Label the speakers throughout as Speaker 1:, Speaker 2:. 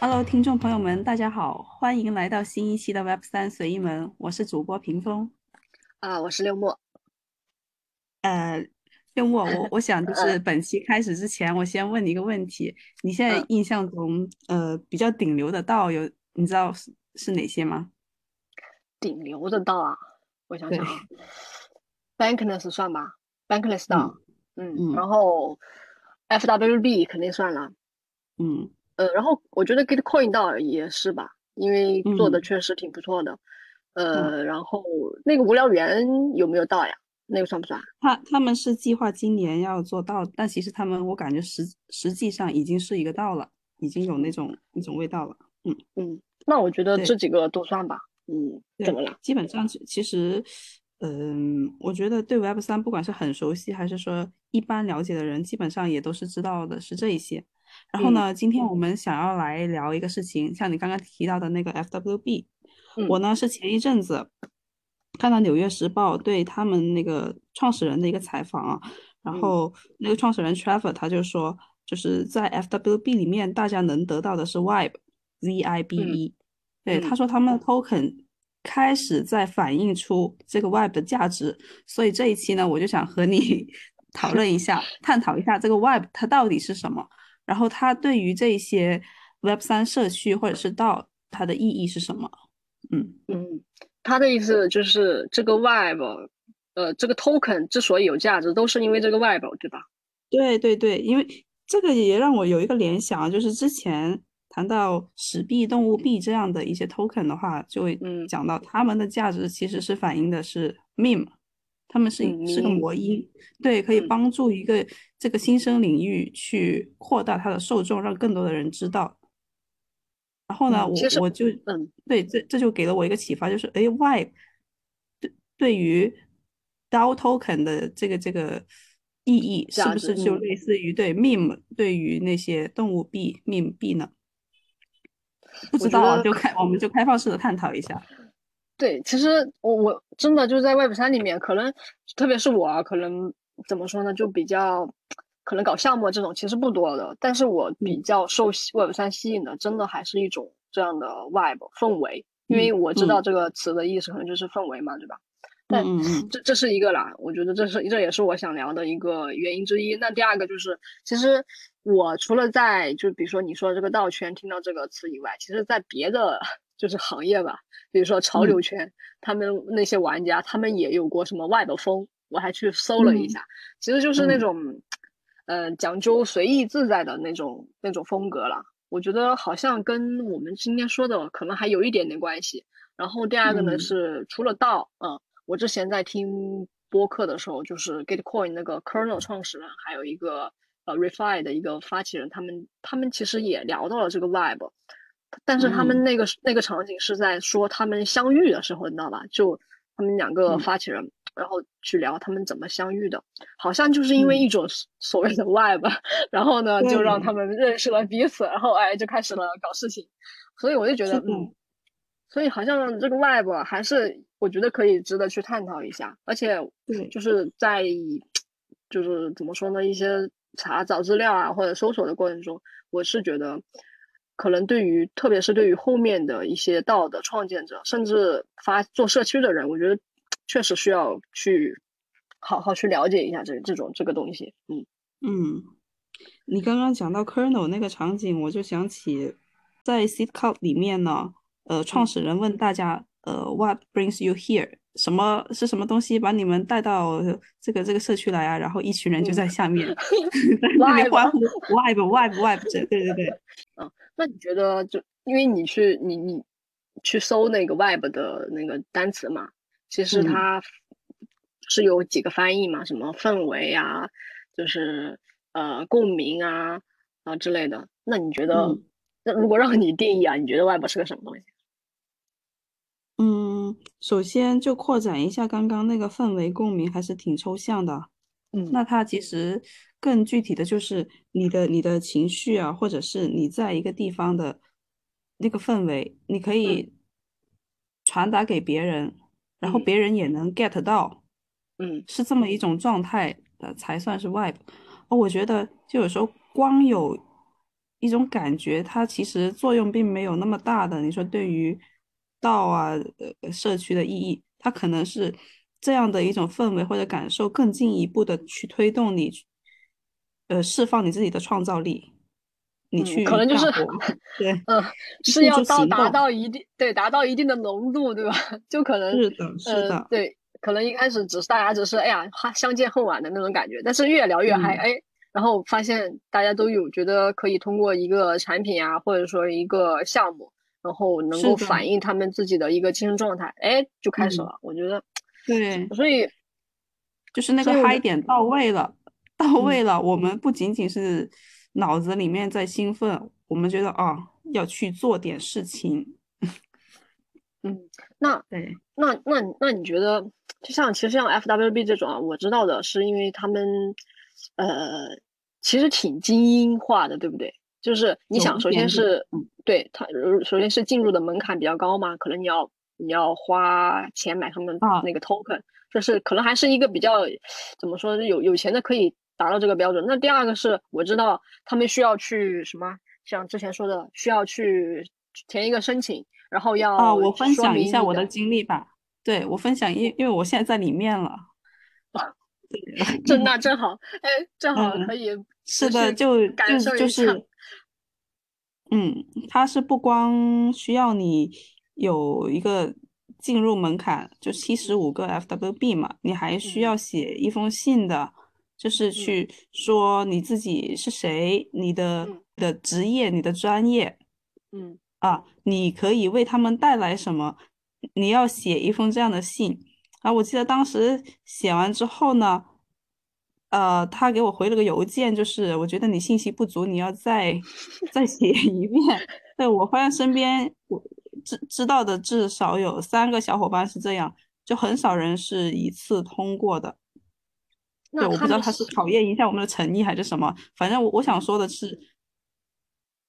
Speaker 1: Hello，听众朋友们，大家好，欢迎来到新一期的 Web 三随意门，我是主播屏风。
Speaker 2: 啊，我是六墨。
Speaker 1: 呃，六墨，我 我想就是本期开始之前，我先问你一个问题：你现在印象中，呃，比较顶流的道有，你知道是是哪些吗？
Speaker 2: 顶流的道啊，我想想啊，Bankless 算吧，Bankless 道，嗯嗯，然后 FWB 肯定算了，
Speaker 1: 嗯。
Speaker 2: 呃，然后我觉得 Gitcoin 倒也是吧，因为做的确实挺不错的。呃，然后那个无聊猿有没有到呀？那个算不算？
Speaker 1: 他他们是计划今年要做到，但其实他们我感觉实实际上已经是一个到了，已经有那种那种味道了。嗯
Speaker 2: 嗯，那我觉得这几个都算吧。嗯，怎么了？
Speaker 1: 基本上其实，嗯，我觉得对 Web 三不管是很熟悉还是说一般了解的人，基本上也都是知道的是这一些。然后呢，今天我们想要来聊一个事情，像你刚刚提到的那个 FWB，我呢是前一阵子看到《纽约时报》对他们那个创始人的一个采访啊，然后那个创始人 Trevor 他就说，就是在 FWB 里面，大家能得到的是 Vibe，Z I B E，对，他说他们的 Token 开始在反映出这个 Vibe 的价值，所以这一期呢，我就想和你 讨论一下，探讨一下这个 Vibe 它到底是什么。然后它对于这些 Web 三社区或者是道，它的意义是什么？
Speaker 2: 嗯嗯，他的意思就是这个 Web，呃，这个 Token 之所以有价值，都是因为这个 Web，对吧？
Speaker 1: 对对对，因为这个也让我有一个联想，就是之前谈到史币、动物币这样的一些 Token 的话，就会讲到它们的价值其实是反映的是 Meme。他们是是个魔音，对，可以帮助一个这个新生领域去扩大它的受众，让更多的人知道。然后呢，我我就嗯，对，这这就给了我一个启发，就是哎，Why 对对于 DAO token 的这个这个意义，是不是就类似于对 Meme 对于那些动物币 Meme 币呢？不知道啊，就开我们就开放式的探讨一下。
Speaker 2: 对，其实我我真的就是在 Web 三里面，可能特别是我啊，可能怎么说呢，就比较可能搞项目这种其实不多的，但是我比较受 Web 三吸引的，真的还是一种这样的 Web 氛围，因为我知道这个词的意思可能就是氛围嘛，对吧？但这这是一个啦，我觉得这是这也是我想聊的一个原因之一。那第二个就是，其实我除了在就比如说你说这个道圈听到这个词以外，其实在别的。就是行业吧，比如说潮流圈，他们那些玩家，他们也有过什么外的风，我还去搜了一下，其实就是那种，呃，讲究随意自在的那种那种风格了。我觉得好像跟我们今天说的可能还有一点点关系。然后第二个呢是除了道，嗯，我之前在听播客的时候，就是 Gitcoin 那个 Kernel 创始人，还有一个呃 Refi 的一个发起人，他们他们其实也聊到了这个 Vibe。但是他们那个那个场景是在说他们相遇的时候，你知道吧？就他们两个发起人，然后去聊他们怎么相遇的，好像就是因为一种所谓的 Web，然后呢就让他们认识了彼此，然后哎就开始了搞事情。所以我就觉得，嗯，所以好像这个 Web 还是我觉得可以值得去探讨一下，而且就是在就是怎么说呢，一些查找资料啊或者搜索的过程中，我是觉得。可能对于，特别是对于后面的一些道的创建者，甚至发做社区的人，我觉得 确实需要去好好去了解一下这这种这个东西。
Speaker 1: 嗯嗯，你刚刚讲到 kernel 那个场景，我就想起在 seed cult 里面呢，呃，创始人问大家，呃，what brings you here？什么是什么东西把你们带到这个这个社区来啊？然后一群人就在下面 在那里欢呼，web web web，对对对，
Speaker 2: 嗯，那你觉得就因为你去你你去搜那个 web 的那个单词嘛，其实它是有几个翻译嘛，什么氛围啊，就是呃共鸣啊啊之类的。那你觉得，那如果让你定义啊，你觉得 web 是个什么东西？
Speaker 1: 嗯，首先就扩展一下刚刚那个氛围共鸣，还是挺抽象的。
Speaker 2: 嗯，
Speaker 1: 那它其实更具体的就是你的你的情绪啊，或者是你在一个地方的那个氛围，你可以传达给别人，然后别人也能 get 到。
Speaker 2: 嗯，
Speaker 1: 是这么一种状态的才算是 vibe。哦，我觉得就有时候光有一种感觉，它其实作用并没有那么大的。你说对于道啊，呃，社区的意义，它可能是这样的一种氛围或者感受，更进一步的去推动你，呃，释放你自己的创造力。你去
Speaker 2: 可能就是
Speaker 1: 对，
Speaker 2: 嗯，是要到达到一定对达到一定的浓度，对吧？就可能
Speaker 1: 是的，是的，
Speaker 2: 对，可能一开始只是大家只是哎呀，相见恨晚的那种感觉，但是越聊越嗨，哎，然后发现大家都有觉得可以通过一个产品啊，或者说一个项目，然后能够反映他们自己的一个精神状态，哎，就开始了。我觉得，
Speaker 1: 对，
Speaker 2: 所以
Speaker 1: 就是那个嗨点到位了，到位了。我们不仅仅是。脑子里面在兴奋，我们觉得啊，要去做点事情。
Speaker 2: 嗯，那
Speaker 1: 对，
Speaker 2: 那那那你觉得，就像其实像 FWB 这种啊，我知道的是，因为他们呃，其实挺精英化的，对不对？就是你想，首先是对他，首先是进入的门槛比较高嘛，可能你要你要花钱买他们那个 token，就是可能还是一个比较怎么说，有有钱的可以。达到这个标准。那第二个是我知道他们需要去什么，像之前说的，需要去填一个申请，然后要
Speaker 1: 啊，我分享一下我的经历吧。对我分享，因因为我现在在里面了。
Speaker 2: 真那正好，哎，正好可以。
Speaker 1: 是的，就就就是，嗯，他是不光需要你有一个进入门槛，就七十五个 FWB 嘛，你还需要写一封信的。就是去说你自己是谁，你的的职业，你的专业，
Speaker 2: 嗯
Speaker 1: 啊，你可以为他们带来什么？你要写一封这样的信。啊，我记得当时写完之后呢，呃，他给我回了个邮件，就是我觉得你信息不足，你要再再写一遍。对我发现身边我知知道的至少有三个小伙伴是这样，就很少人是一次通过的。对，我不知道他是考验一下我们的诚意还是什么。反正我我想说的是，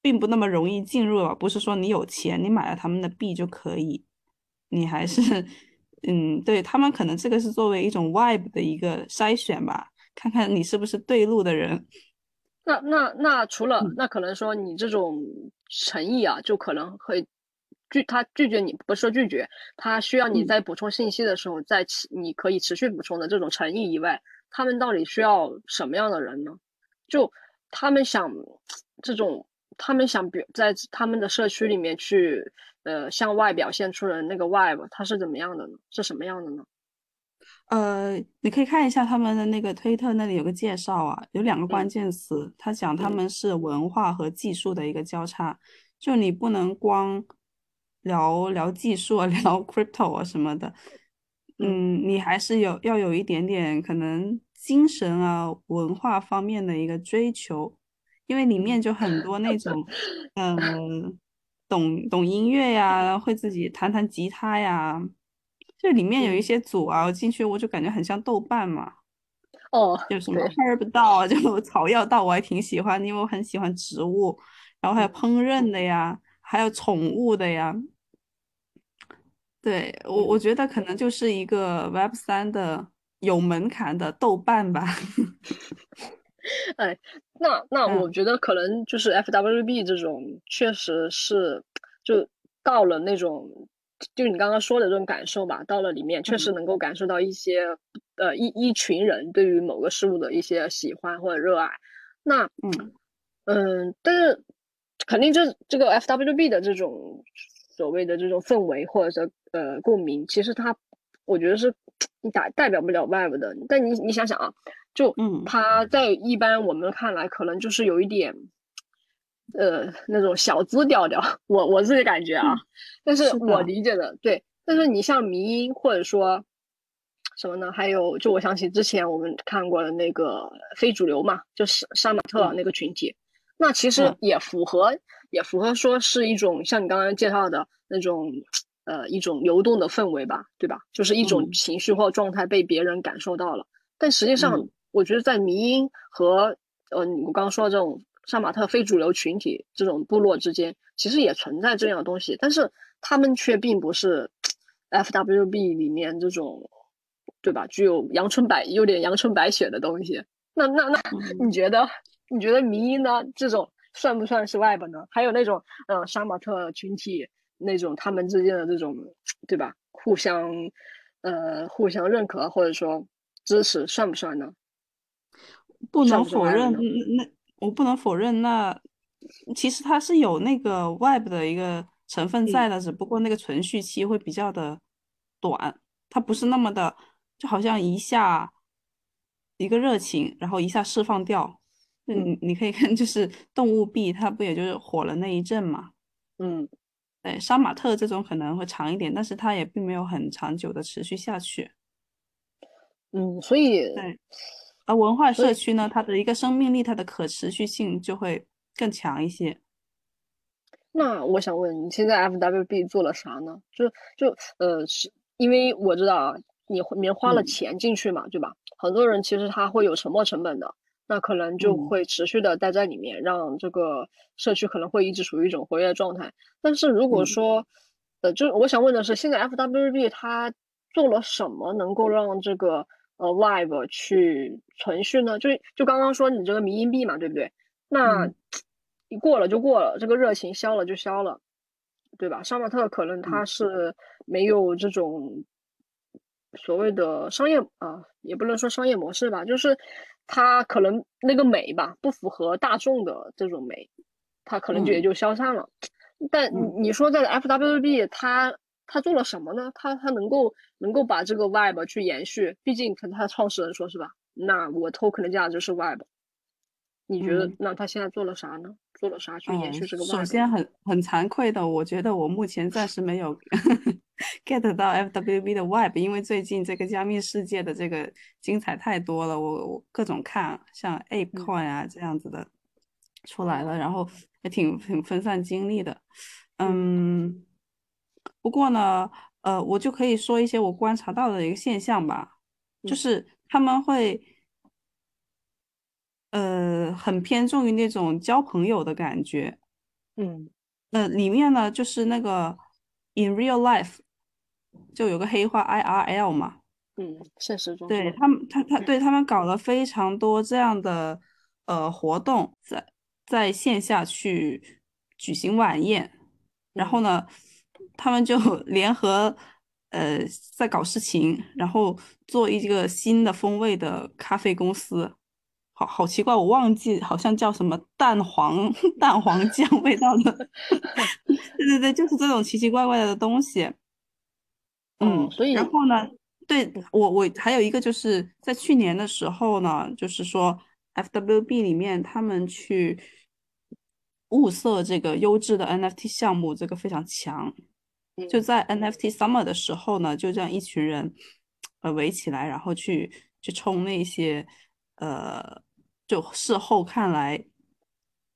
Speaker 1: 并不那么容易进入了。不是说你有钱，你买了他们的币就可以。你还是，嗯，对他们可能这个是作为一种 vibe 的一个筛选吧，看看你是不是对路的人。
Speaker 2: 那那那除了那可能说你这种诚意啊，就可能会拒他拒绝你，不是说拒绝，他需要你在补充信息的时候再你可以持续补充的这种诚意以外。他们到底需要什么样的人呢？就他们想这种，他们想表在他们的社区里面去，呃，向外表现出的那个 vibe，它是怎么样的呢？是什么样的呢？
Speaker 1: 呃，你可以看一下他们的那个推特那里有个介绍啊，有两个关键词，他讲他们是文化和技术的一个交叉，就你不能光聊聊技术啊，聊 crypto 啊什么的。嗯，你还是有要有一点点可能精神啊文化方面的一个追求，因为里面就很多那种，嗯，懂懂音乐呀，会自己弹弹吉他呀，这里面有一些组啊，我进去我就感觉很像豆瓣嘛。
Speaker 2: 哦，
Speaker 1: 有什么 herb 道啊，就 草药道，我还挺喜欢，因为我很喜欢植物，然后还有烹饪的呀，还有宠物的呀。对我，我觉得可能就是一个 Web 三的有门槛的豆瓣吧。
Speaker 2: 哎，那那我觉得可能就是 FWB 这种，确实是就到了那种，就你刚刚说的这种感受吧，到了里面确实能够感受到一些呃一一群人对于某个事物的一些喜欢或者热爱。那
Speaker 1: 嗯
Speaker 2: 嗯，但是肯定这这个 FWB 的这种。所谓的这种氛围或者说呃共鸣，其实它我觉得是代代表不了 Web 的。但你你想想啊，就
Speaker 1: 嗯，
Speaker 2: 它在一般我们看来可能就是有一点呃那种小资调调，我我自己感觉啊，但是我理解的对。但是你像迷音或者说什么呢？还有就我想起之前我们看过的那个非主流嘛，就是杀马特那个群体，那其实也符合。也符合说是一种像你刚刚介绍的那种，呃，一种流动的氛围吧，对吧？就是一种情绪或状态被别人感受到了。但实际上，我觉得在迷音和呃，我刚刚说的这种杀马特非主流群体这种部落之间，其实也存在这样的东西，但是他们却并不是 FWB 里面这种，对吧？具有阳春白有点阳春白雪的东西。那那那，你觉得你觉得迷音呢？这种？算不算是 Web 呢？还有那种呃杀马特群体那种他们之间的这种对吧？互相呃互相认可或者说支持，算不算呢？
Speaker 1: 不能否认，那我不能否认，那其实它是有那个 Web 的一个成分在的，只不过那个存续期会比较的短，它不是那么的，就好像一下一个热情，然后一下释放掉。嗯，你可以看，就是动物币，它不也就是火了那一阵嘛？
Speaker 2: 嗯，
Speaker 1: 对，杀马特这种可能会长一点，但是它也并没有很长久的持续下去。
Speaker 2: 嗯，所以
Speaker 1: 对。而文化社区呢，它的一个生命力，它的可持续性就会更强一些。
Speaker 2: 那我想问你，现在 FWB 做了啥呢？就就呃，是因为我知道啊，你里面花了钱进去嘛，对吧？很多人其实他会有沉没成本的，那可能就会持续的待在里面，让这个社区可能会一直处于一种活跃状态。但是如果说，呃，就我想问的是，现在 FWB 它做了什么能够让这个？呃，Vibe 去存续呢？就就刚刚说你这个迷音币嘛，对不对？那 一过了就过了，这个热情消了就消了，对吧？杀马特可能它是没有这种所谓的商业啊，也不能说商业模式吧，就是它可能那个美吧，不符合大众的这种美，它可能就也就消散了。但你说在 FWB 它。它做了什么呢？它它能够能够把这个 Web 去延续，毕竟他他创始人说是吧？那我 Token 的价值是 Web，你觉得那他现在做了啥呢？做了啥去延续这个 Web？
Speaker 1: 首先很很惭愧的，我觉得我目前暂时没有 get 到 FWB 的 Web，因为最近这个加密世界的这个精彩太多了，我我各种看，像 ApeCoin 啊这样子的出来了，然后也挺挺分散精力的，嗯。不过呢，呃，我就可以说一些我观察到的一个现象吧，就是他们会，呃，很偏重于那种交朋友的感觉，
Speaker 2: 嗯，
Speaker 1: 呃里面呢，就是那个 in real life 就有个黑化 IRL 嘛，
Speaker 2: 嗯，现实中，
Speaker 1: 对他们，他他对他们搞了。非常多这样的呃活动，在在线下去举行晚宴，然后呢。他们就 联合，呃，在搞事情，然后做一个新的风味的咖啡公司，好好奇怪，我忘记好像叫什么蛋黄蛋黄酱味道的，对对对，就是这种奇奇怪怪的东西。嗯，
Speaker 2: 所以
Speaker 1: 然后呢，对我我还有一个就是在去年的时候呢，就是说 FWB 里面他们去物色这个优质的 NFT 项目，这个非常强。就在 NFT Summer 的时候呢，就这样一群人，呃，围起来，然后去去冲那些，呃，就事后看来，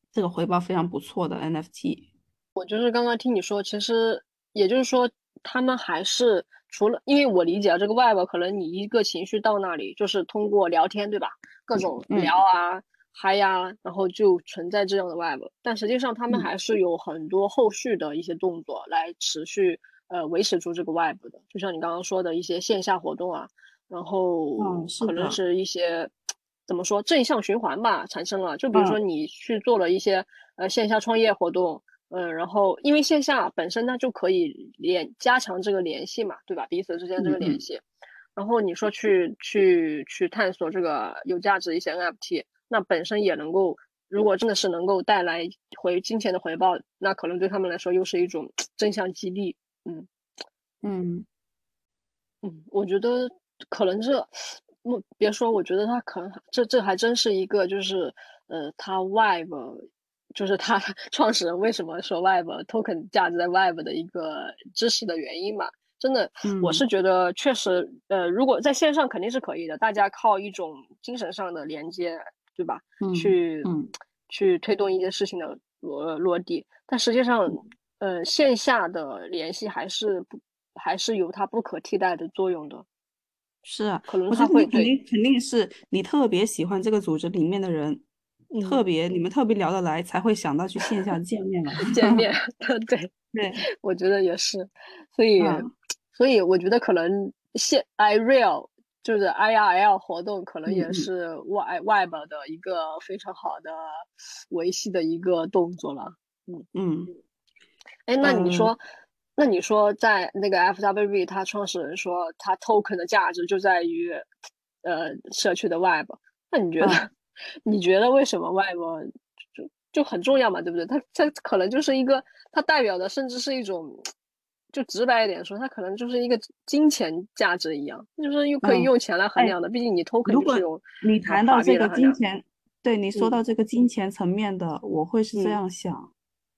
Speaker 1: 这个回报非常不错的 NFT。
Speaker 2: 我就是刚刚听你说，其实也就是说，他们还是除了，因为我理解这个 Web，可能你一个情绪到那里，就是通过聊天，对吧？各种聊啊。嗨呀，然后就存在这样的 Web，但实际上他们还是有很多后续的一些动作来持续呃维持住这个 Web 的，就像你刚刚说的一些线下活动啊，然后可能是一些怎么说正向循环吧产生了，就比如说你去做了一些呃线下创业活动，嗯，然后因为线下本身它就可以联加强这个联系嘛，对吧？彼此之间这个联系，然后你说去去去探索这个有价值一些 NFT。那本身也能够，如果真的是能够带来回金钱的回报，那可能对他们来说又是一种正向激励。嗯
Speaker 1: 嗯
Speaker 2: 嗯，我觉得可能这，不别说，我觉得他可能这这还真是一个，就是呃，他 Web，就是他 创始人为什么说 Web token 价值在 Web 的一个知识的原因嘛。真的，我是觉得确实，呃，如果在线上肯定是可以的，大家靠一种精神上的连接。对吧？去嗯去推动一件事情的落落地，但实际上，呃，线下的联系还是不还是有它不可替代的作用的。
Speaker 1: 是啊，
Speaker 2: 可能他会
Speaker 1: 肯定肯定是你特别喜欢这个组织里面的人，特别你们特别聊得来，才会想到去线下见面嘛。
Speaker 2: 见面，对
Speaker 1: 对，
Speaker 2: 我觉得也是。所以，所以我觉得可能线 i real 就是 IRL 活动，可能也是 Web Web 的一个非常好的维系的一个动作了。
Speaker 1: 嗯嗯。
Speaker 2: 哎，那你说，那你说，在那个 FWB，它创始人说，它 token 的价值就在于呃社区的 Web。那你觉得，你觉得为什么 Web 就就很重要嘛？对不对？它它可能就是一个，它代表的甚至是一种。就直白一点说，它可能就是一个金钱价值一样，就是又可以用钱来衡量的。毕竟你 token
Speaker 1: 是有你谈到这个金钱，对你说到这个金钱层面的，我会是这样想，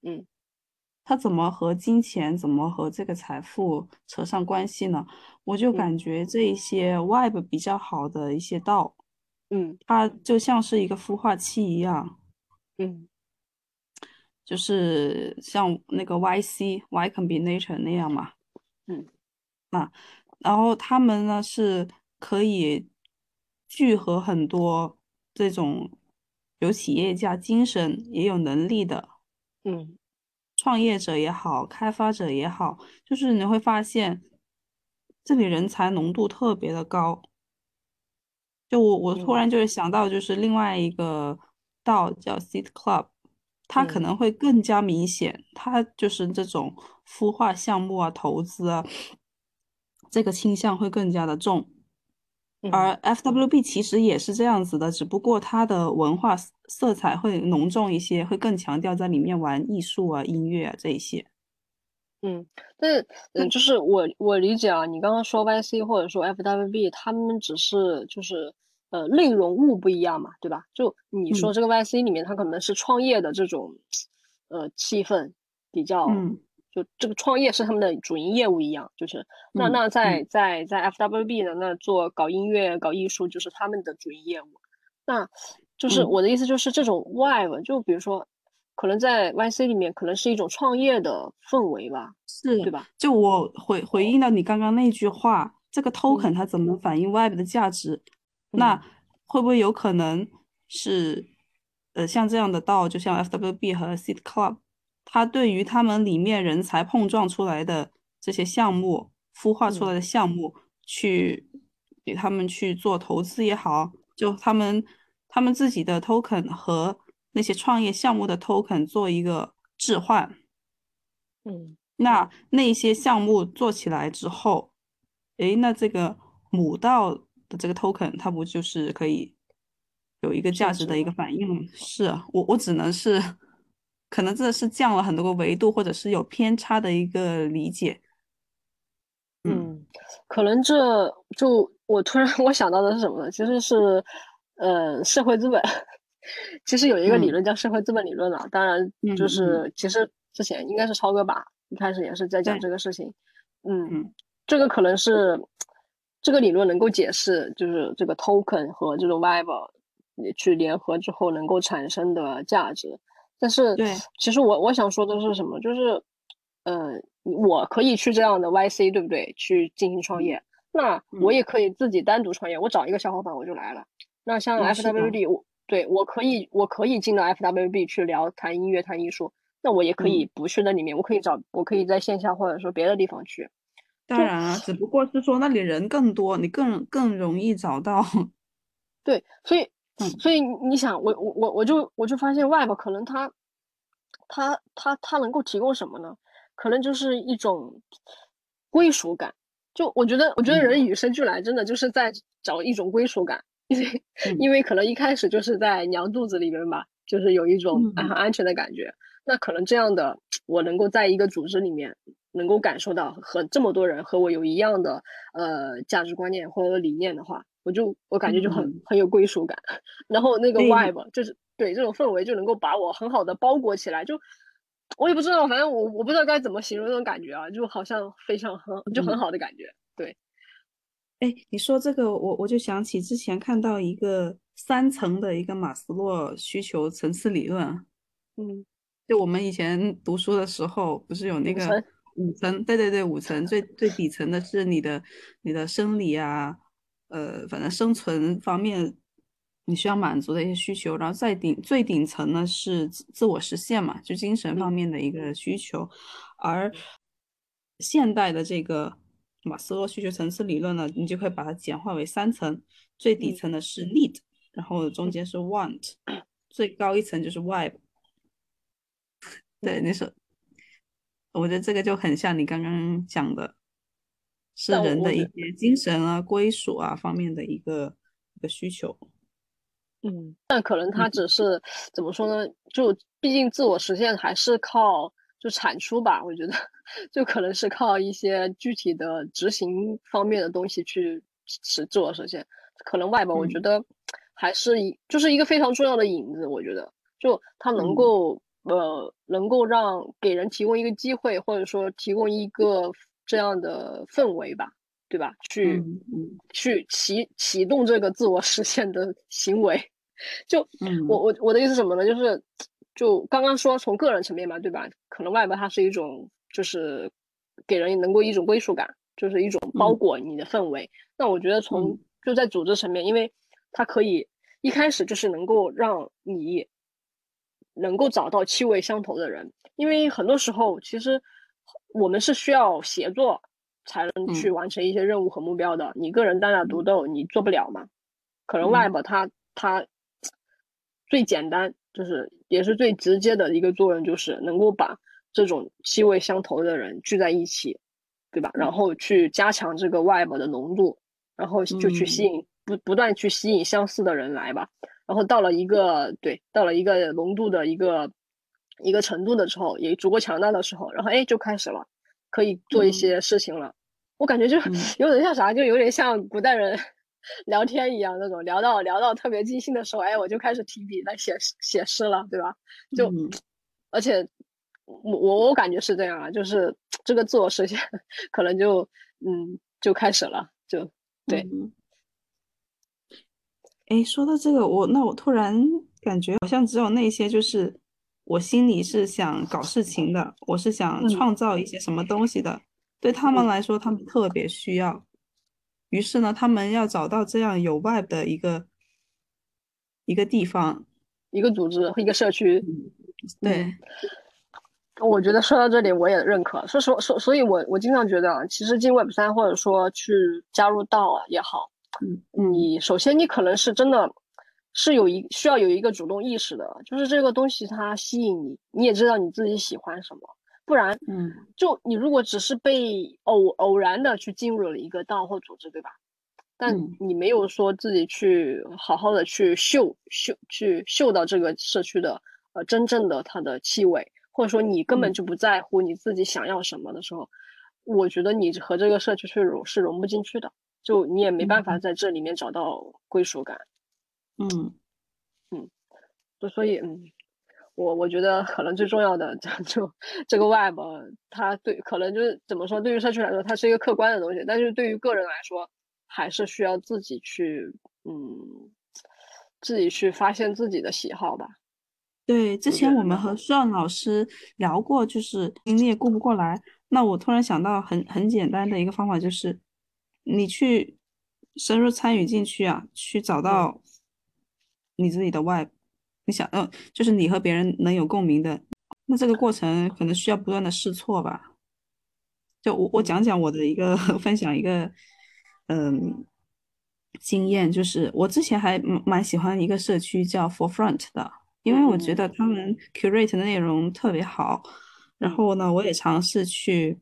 Speaker 2: 嗯，
Speaker 1: 他怎么和金钱，怎么和这个财富扯上关系呢？我就感觉这一些 web 比较好的一些道，
Speaker 2: 嗯，
Speaker 1: 它就像是一个孵化器一样，
Speaker 2: 嗯。
Speaker 1: 就是像那个 Y C Y combination 那样嘛，
Speaker 2: 嗯，
Speaker 1: 啊，然后他们呢是可以聚合很多这种有企业家精神也有能力的，
Speaker 2: 嗯，
Speaker 1: 创业者也好，开发者也好，就是你会发现这里人才浓度特别的高。就我我突然就是想到就是另外一个道叫 Seat Club。它可能会更加明显，它就是这种孵化项目啊、投资啊，这个倾向会更加的重。而 FWB 其实也是这样子的，只不过它的文化色彩会浓重一些，会更强调在里面玩艺术啊、音乐啊这一些。
Speaker 2: 嗯，但是嗯，就是我我理解啊，你刚刚说 YC 或者说 FWB，他们只是就是。呃，内容物不一样嘛，对吧？就你说这个 YC 里面，它可能是创业的这种，呃，气氛比较，就这个创业是他们的主营业务一样，就是那那在在在 FWB 呢，那做搞音乐、搞艺术就是他们的主营业务。那就是我的意思，就是这种 Web，就比如说，可能在 YC 里面，可能是一种创业的氛围吧，
Speaker 1: 是
Speaker 2: 对吧？
Speaker 1: 就我回回应到你刚刚那句话，这个 Token 它怎么反映 Web 的价值？那会不会有可能是，呃，像这样的道，就像 FWB 和 Seed Club，它对于他们里面人才碰撞出来的这些项目、孵化出来的项目，去给他们去做投资也好，就他们他们自己的 token 和那些创业项目的 token 做一个置换，
Speaker 2: 嗯，
Speaker 1: 那那些项目做起来之后，诶，那这个母道。的这个 token 它不就是可以有一个价值的一个反应吗？是我我只能是可能这是降了很多个维度，或者是有偏差的一个理解。
Speaker 2: 嗯，可能这就我突然 我想到的是什么呢？其实是呃社会资本，其实有一个理论叫社会资本理论了。当然就是其实之前应该是超哥吧，一开始也是在讲这个事情。嗯，这个可能是。这个理论能够解释，就是这个 token 和这种 web 去联合之后能够产生的价值。但是，
Speaker 1: 对，
Speaker 2: 其实我我想说的是什么？就是，呃，我可以去这样的 YC，对不对？去进行创业。那我也可以自己单独创业，我找一个小伙伴我就来了。那像 FWD，我对我可以，我可以进到 FWB 去聊谈音乐、谈艺术。那我也可以不去那里面，我可以找，我可以在线下或者说别的地方去。
Speaker 1: 当然啊，只不过是说那里人更多，你更更容易找到。
Speaker 2: 对，所以，所以你想，我我我我就我就发现，Web 可能它，它它它能够提供什么呢？可能就是一种归属感。就我觉得，我觉得人与生俱来真的就是在找一种归属感，因为因为可能一开始就是在娘肚子里面吧，就是有一种很安全的感觉。那可能这样的，我能够在一个组织里面。能够感受到和这么多人和我有一样的呃价值观念或者理念的话，我就我感觉就很很有归属感。然后那个 vibe 就是对这种氛围就能够把我很好的包裹起来。就我也不知道，反正我我不知道该怎么形容那种感觉啊，就好像非常很就很好的感觉。对，
Speaker 1: 哎，你说这个我我就想起之前看到一个三层的一个马斯洛需求层次理论。
Speaker 2: 嗯，
Speaker 1: 就我们以前读书的时候不是有那个。五层，对对对，五层最最底层的是你的你的生理啊，呃，反正生存方面你需要满足的一些需求，然后再顶最顶层呢是自我实现嘛，就精神方面的一个需求，而现代的这个马斯洛需求层次理论呢，你就可以把它简化为三层，最底层的是 need，然后中间是 want，最高一层就是 why。对，你说，我觉得这个就很像你刚刚讲的，是人的一些精神啊、归属啊方面的一个一个需求。
Speaker 2: 嗯，但可能他只是怎么说呢？就毕竟自我实现还是靠就产出吧。我觉得就可能是靠一些具体的执行方面的东西去实自我实现。可能外吧，我觉得还是一就是一个非常重要的引子。我觉得就它能够呃能够让给人提供一个机会，或者说提供一个这样的氛围吧。对吧？去去启启动这个自我实现的行为。就我我我的意思是什么呢？就是就刚刚说从个人层面嘛，对吧？可能外部它是一种就是给人能够一种归属感，就是一种包裹你的氛围。那我觉得从就在组织层面，因为它可以一开始就是能够让你能够找到气味相投的人，因为很多时候其实我们是需要协作才能去完成一些任务和目标的。你个人单打独斗你做不了嘛？可能外部它它。最简单就是也是最直接的一个作用，就是能够把这种气味相投的人聚在一起，对吧？然后去加强这个 vibe 的浓度，然后就去吸引不不断去吸引相似的人来吧。然后到了一个对，到了一个浓度的一个一个程度的时候，也足够强大的时候，然后哎就开始了，可以做一些事情了。我感觉就有点像啥，就有点像古代人。聊天一样那种，聊到聊到特别尽兴的时候，哎，我就开始提笔来写写诗了，对吧？就，而且我我我感觉是这样啊，就是这个自我实现可能就嗯就开始了，就对。
Speaker 1: 哎，说到这个，我那我突然感觉好像只有那些就是我心里是想搞事情的，我是想创造一些什么东西的，对他们来说，他们特别需要。于是呢，他们要找到这样有 vibe 的一个一个地方，
Speaker 2: 一个组织，一个社区。
Speaker 1: 对，
Speaker 2: 我觉得说到这里，我也认可。说实说，所所以，我我经常觉得啊，其实进 Web 三或者说去加入到也好，嗯，你首先你可能是真的是有一需要有一个主动意识的，就是这个东西它吸引你，你也知道你自己喜欢什么。不然，嗯，就你如果只是被偶偶然的去进入了一个道或组织，对吧？但你没有说自己去好好的去嗅嗅去嗅到这个社区的呃真正的它的气味，或者说你根本就不在乎你自己想要什么的时候，我觉得你和这个社区是融是融不进去的，就你也没办法在这里面找到归属感。
Speaker 1: 嗯
Speaker 2: 嗯，就所以嗯。我我觉得可能最重要的 就这个 Web，它对可能就是怎么说，对于社区来说，它是一个客观的东西，但是对于个人来说，还是需要自己去嗯，自己去发现自己的喜好吧。
Speaker 1: 对，之前我们和顺老师聊过，就是你也顾不过来，那我突然想到很很简单的一个方法，就是你去深入参与进去啊，去找到你自己的 Web。你想，嗯，就是你和别人能有共鸣的，那这个过程可能需要不断的试错吧。就我我讲讲我的一个 分享一个，嗯，经验，就是我之前还蛮喜欢一个社区叫 Forefront 的，因为我觉得他们 curate 的内容特别好。然后呢，我也尝试去，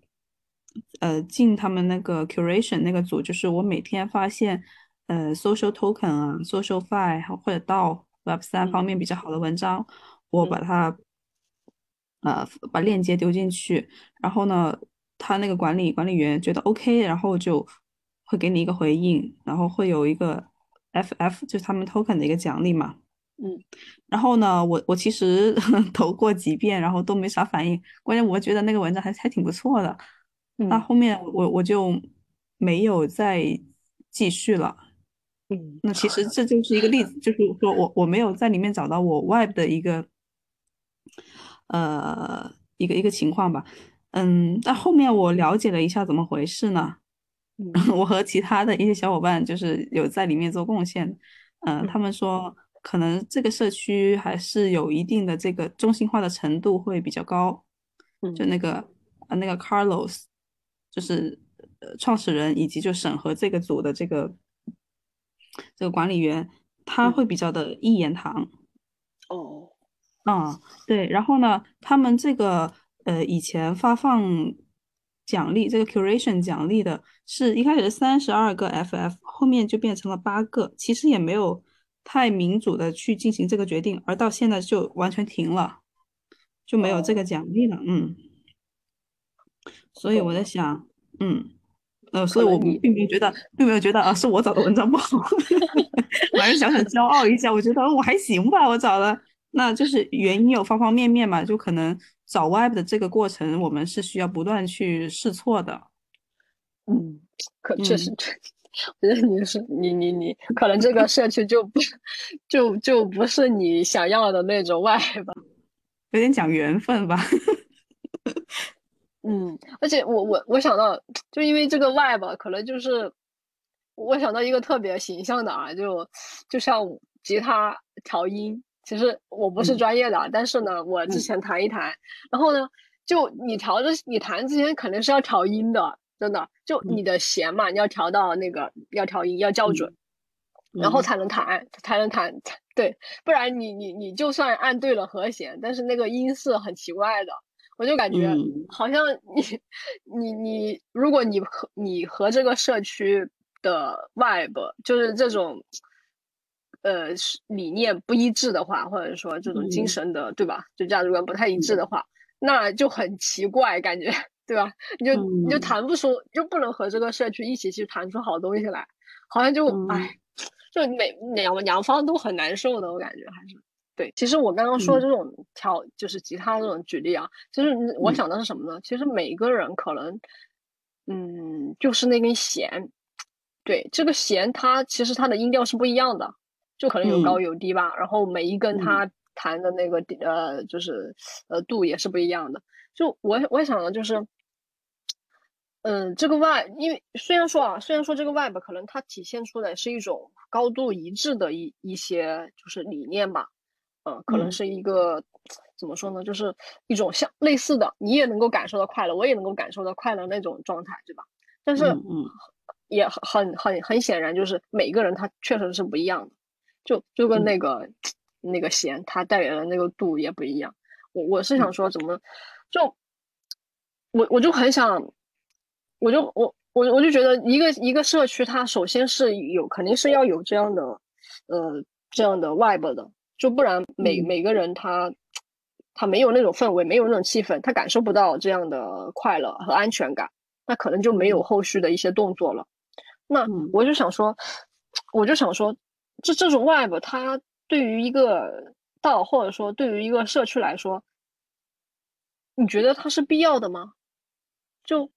Speaker 1: 呃，进他们那个 curation 那个组，就是我每天发现，呃，social token 啊，social file 或者到。Web 三方面比较好的文章，我把它，呃，把链接丢进去，然后呢，他那个管理管理员觉得 OK，然后就会给你一个回应，然后会有一个 FF，就是他们 token 的一个奖励嘛。
Speaker 2: 嗯，
Speaker 1: 然后呢，我我其实 投过几遍，然后都没啥反应，关键我觉得那个文章还还挺不错的，那后面我我就没有再继续了。那其实这就是一个例子，就是说我我没有在里面找到我 Web 的一个，呃，一个一个情况吧。嗯，但后面我了解了一下怎么回事呢？我和其他的一些小伙伴就是有在里面做贡献，嗯，他们说可能这个社区还是有一定的这个中心化的程度会比较高。就那个呃那个 Carlos，就是创始人以及就审核这个组的这个这个管理员，他会比较的一言堂。
Speaker 2: 哦，
Speaker 1: 嗯，对，然后呢，他们这个呃以前发放奖励，这个 curation 奖励的是一开始三十二个 FF，后面就变成了八个，其实也没有太民主的去进行这个决定，而到现在就完全停了，就没有这个奖励了，嗯。所以我在想，嗯，呃，所以我并没有觉得，并没有觉得啊，是我找的文章不好，我还是想想骄傲一下，我觉得我还行吧，我找的，那就是原因有方方面面嘛，就可能找 web 的这个过程，我们是需要不断去试错的。
Speaker 2: 嗯，可确实，我觉得你是你你你，可能这个社区就不就就不是你想要的那种 web，
Speaker 1: 有点讲缘分吧。
Speaker 2: 嗯，而且我我我想到，就因为这个 Y 吧可能就是我想到一个特别形象的啊，就就像吉他调音，其实我不是专业的，但是呢，我之前弹一弹，然后呢，就你调着你弹之前肯定是要调音的，真的，就你的弦嘛，你要调到那个要调音要校准，然后才能弹才能弹，对，不然你你你就算按对了和弦，但是那个音是很奇怪的。我就感觉好像你你你，如果你和你和这个社区的 vibe 就是这种呃理念不一致的话，或者说这种精神的对吧？就价值观不太一致的话，那就很奇怪，感觉对吧？你就你就谈不出，就不能和这个社区一起去谈出好东西来，好像就哎，就每两两方都很难受的，我感觉还是。对，其实我刚刚说这种调就是吉他这种举例啊，其实我想的是什么呢？其实每个人可能，嗯，就是那根弦，对，这个弦它其实它的音调是不一样的，就可能有高有低吧。然后每一根它弹的那个呃，就是呃度也是不一样的。就我我想的就是，嗯，这个外因为虽然说啊，虽然说这个 Y 可能它体现出来是一种高度一致的一一些就是理念吧。嗯，可能是一个怎么说呢？就是一种像类似的，你也能够感受到快乐，我也能够感受到快乐那种状态，对吧？但是，
Speaker 1: 嗯，
Speaker 2: 也很很很显然，就是每个人他确实是不一样的，就就跟那个那个弦，它代表的那个度也不一样。我我是想说，怎么就我我就很想，我就我我我就觉得一个一个社区，它首先是有肯定是要有这样的呃这样的 vibe 的。就不然每每个人他他没有那种氛围，没有那种气氛，他感受不到这样的快乐和安全感，那可能就没有后续的一些动作了。那我就想说，我就想说，这这种 web 它对于一个道或者说对于一个社区来说，你觉得它是必要的吗？就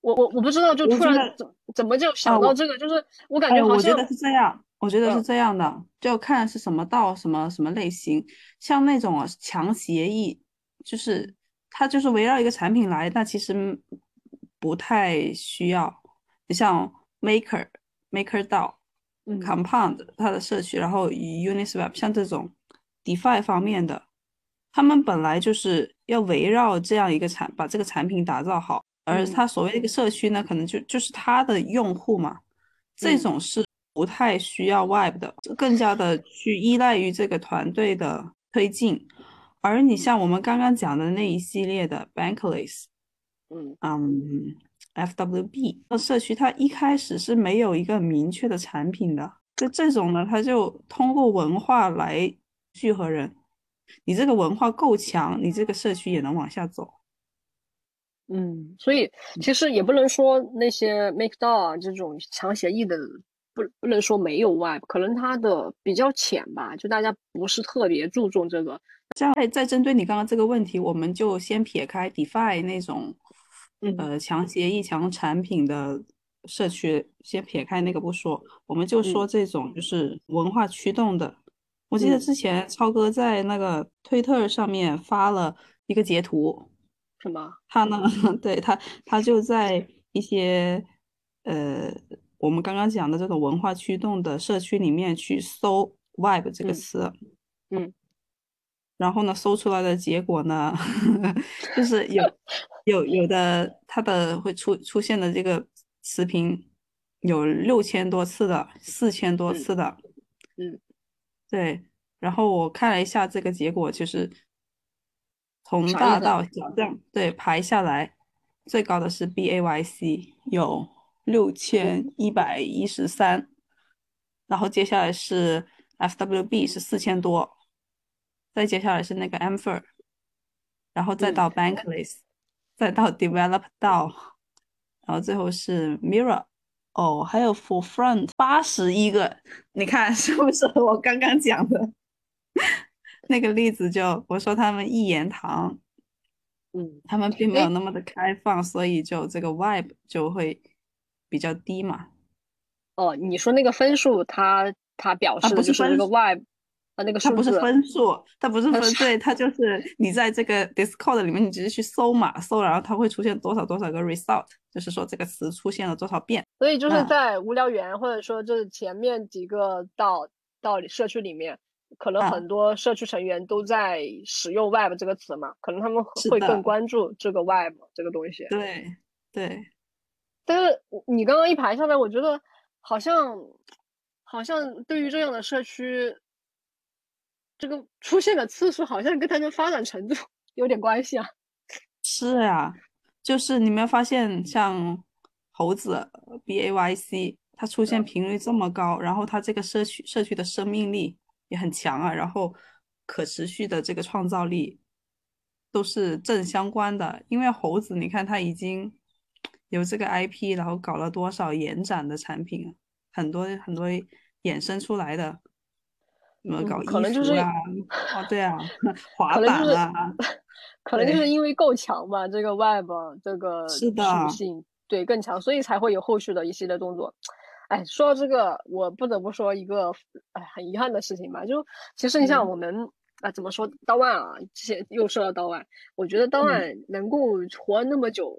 Speaker 2: 我我我不知道，就突然怎怎么就想到这个，就是我感觉好
Speaker 1: 像我觉得是这样。我觉得是这样的，就看是什么道、什么什么类型。像那种强协议，就是它就是围绕一个产品来，那其实不太需要。你像 Maker、Maker DAO、Compound 它的社区，然后 Uniswap 像这种 DeFi 方面的，他们本来就是要围绕这样一个产，把这个产品打造好。而它所谓的一个社区呢，可能就就是它的用户嘛，这种是。不太需要 Web 的，更加的去依赖于这个团队的推进。而你像我们刚刚讲的那一系列的 Bankless，
Speaker 2: 嗯
Speaker 1: 嗯，FWB 那社区，它一开始是没有一个明确的产品的。就这种呢，它就通过文化来聚合人。你这个文化够强，你这个社区也能往下走。
Speaker 2: 嗯，所以其实也不能说那些 MakeDAO 啊这种强协议的。不不能说没有 Web，可能它的比较浅吧，就大家不是特别注重这个。
Speaker 1: 这样再针对你刚刚这个问题，我们就先撇开 DeFi 那种，呃，强协议、强产品的社区，先撇开那个不说，我们就说这种就是文化驱动的。我记得之前超哥在那个推特上面发了一个截图，
Speaker 2: 什么？
Speaker 1: 他呢？对他，他就在一些呃。我们刚刚讲的这种文化驱动的社区里面去搜 “vibe” 这个词，
Speaker 2: 嗯，
Speaker 1: 然后呢，搜出来的结果呢，就是有有有的它的会出出现的这个词频有六千多次的，四千多次的，
Speaker 2: 嗯，
Speaker 1: 对。然后我看了一下这个结果，就是从大到小这样对排下来，最高的是 B A Y C 有六千一百一十三，然后接下来是 F W B 是四千多。再接下来是那个 Amfer，然后再到 Bankless，再到 Develop 到，然后最后是 Mirror，哦，还有 For Front 八十一个，你看 是不是我刚刚讲的那个例子？就我说他们一言堂，
Speaker 2: 嗯，
Speaker 1: 他们并没有那么的开放，所以就这个 Vibe 就会比较低嘛。
Speaker 2: 哦，你说那个分数，它它表示的就是那个 Vibe。啊，那个
Speaker 1: 它不是分数，它不是分，对，它就是你在这个 Discord 里面，你直接去搜嘛，搜，然后它会出现多少多少个 result，就是说这个词出现了多少遍。
Speaker 2: 所以就是在无聊园，或者说就是前面几个到到社区里面，可能很多社区成员都在使用 Web 这个词嘛，可能他们会更关注这个 Web 这个东西。
Speaker 1: 对对，
Speaker 2: 但是你刚刚一排下来，我觉得好像好像对于这样的社区。这个出现的次数好像跟它的发展程度 有点关系啊。
Speaker 1: 是呀，就是你没有发现，像猴子 B A Y C，它出现频率这么高，然后它这个社区社区的生命力也很强啊，然后可持续的这个创造力都是正相关的。因为猴子，你看它已经有这个 I P，然后搞了多少延展的产品，很多很多衍生出来的。什么搞
Speaker 2: 可能就是
Speaker 1: 啊？哦，对啊，滑板啊，
Speaker 2: 可能就是因为够强吧，这个 Web 这个
Speaker 1: 属
Speaker 2: 性对更强，所以才会有后续的一系列动作。哎，说到这个，我不得不说一个哎很遗憾的事情吧，就其实你像我们啊，怎么说刀腕啊，之前又说到刀腕，我觉得刀腕能够活那么久，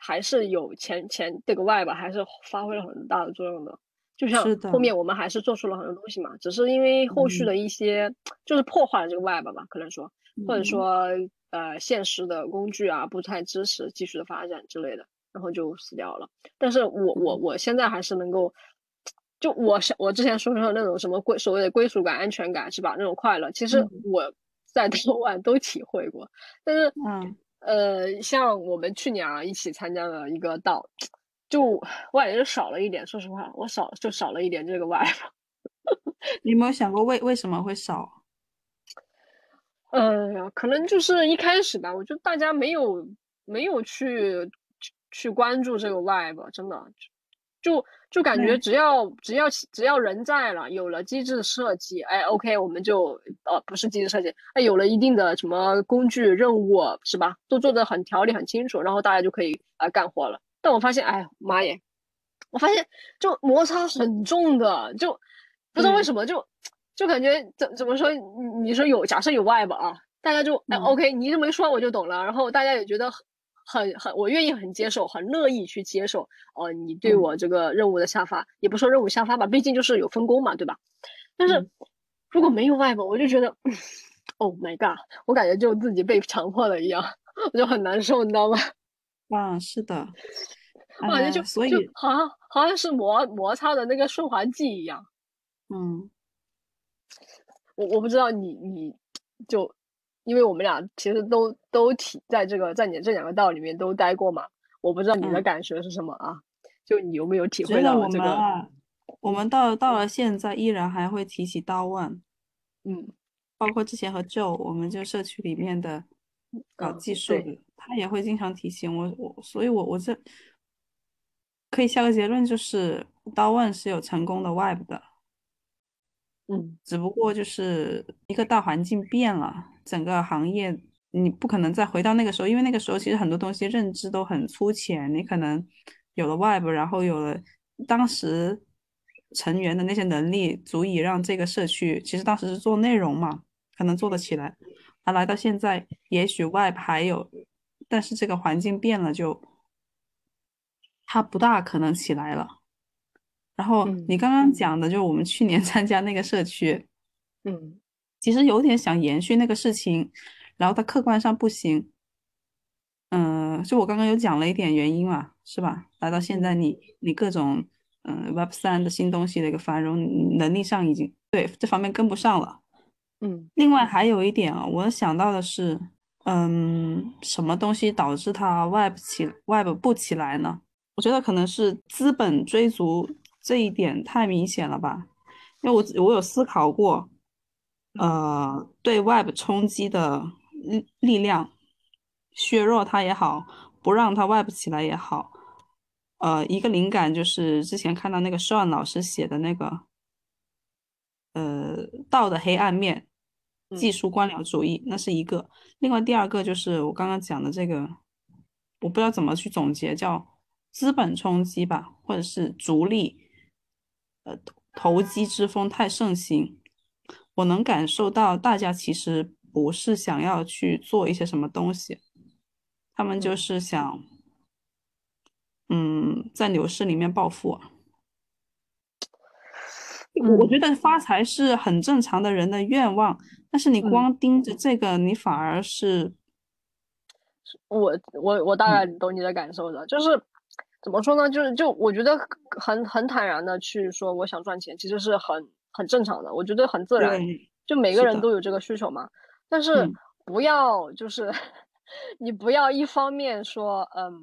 Speaker 2: 还是有前前这个 Web 还是发挥了很大的作用的。就像后面我们还是做出了很多东西嘛，只是因为后续的一些就是破坏了这个 Web 吧，可能说，或者说呃现实的工具啊不太支持继续的发展之类的，然后就死掉了。但是我我我现在还是能够，就我我之前说说那种什么归所谓的归属感、安全感是吧？那种快乐，其实我在 当晚都体会过。但是
Speaker 1: 嗯
Speaker 2: 呃，像我们去年啊一起参加了一个道。就我感觉少了一点，说实话，我少就少了一点这个 vibe。
Speaker 1: 你有没有想过为为什么会少？
Speaker 2: 呃，可能就是一开始吧，我觉得大家没有没有去去关注这个 vibe，真的就就感觉只要只要只要人在了，有了机制设计，哎，OK，我们就呃不是机制设计，哎，有了一定的什么工具任务是吧？都做的很条理很清楚，然后大家就可以啊干活了。但我发现，哎妈耶！我发现就摩擦很重的，就不知道为什么，就就感觉怎怎么说？你你说有假设有外吧啊，大家就哎 OK，你这么一说我就懂了。然后大家也觉得很很我愿意很接受，很乐意去接受呃。你对我这个任务的下发，也不说任务下发吧，毕竟就是有分工嘛，对吧？但是如果没有外部我就觉得，Oh my god！我感觉就自己被强迫了一样，我就很难受，你知道吗？
Speaker 1: 啊，是的，
Speaker 2: 我感觉就
Speaker 1: 所以
Speaker 2: 好像好像是摩摩擦的那个顺滑剂一样。
Speaker 1: 嗯，
Speaker 2: 我我不知道你你就，因为我们俩其实都都体在这个在你这两个道里面都待过嘛，我不知道你的感觉是什么啊？就你有没有体会到这个？
Speaker 1: 我们啊，我们到到了现在依然还会提起刀腕，
Speaker 2: 嗯，
Speaker 1: 包括之前和 Joe，我们就社区里面的搞技术的。他也会经常提醒我，我所以，我我这可以下个结论，就是刀腕是有成功的 Web 的，
Speaker 2: 嗯，
Speaker 1: 只不过就是一个大环境变了，整个行业你不可能再回到那个时候，因为那个时候其实很多东西认知都很粗浅，你可能有了 Web，然后有了当时成员的那些能力，足以让这个社区，其实当时是做内容嘛，可能做得起来，而来到现在，也许 Web 还有。但是这个环境变了，就它不大可能起来了。然后你刚刚讲的，就是我们去年 参加那个社区，
Speaker 2: 嗯，
Speaker 1: 其实有点想延续那个事情，然后它客观上不行。嗯，就我刚刚有讲了一点原因嘛，是吧？来到现在你，你各种嗯 Web 三的新东西的一个繁荣，能力上已经对这方面跟不上了。
Speaker 2: 嗯，
Speaker 1: 另外还有一点啊，我想到的是，嗯，什么东西导致它 Web 起 Web 不起来呢？我觉得可能是资本追逐这一点太明显了吧，因为我我有思考过，呃，对 Web 冲击的力力量。削弱它也好，不让它 Web 起来也好，呃，一个灵感就是之前看到那个 Sean 老师写的那个，呃，道的黑暗面，技术官僚主义，那是一个。另外第二个就是我刚刚讲的这个，我不知道怎么去总结，叫资本冲击吧，或者是逐利，呃，投机之风太盛行。我能感受到大家其实不是想要去做一些什么东西。他们就是想，嗯，在牛市里面暴富。我觉得发财是很正常的人的愿望，但是你光盯着这个，你反而是……
Speaker 2: 我我我大概懂你的感受的，就是怎么说呢？就是就我觉得很很坦然的去说，我想赚钱，其实是很很正常的，我觉得很自然，就每个人都有这个需求嘛。但是不要就是。你不要一方面说，嗯，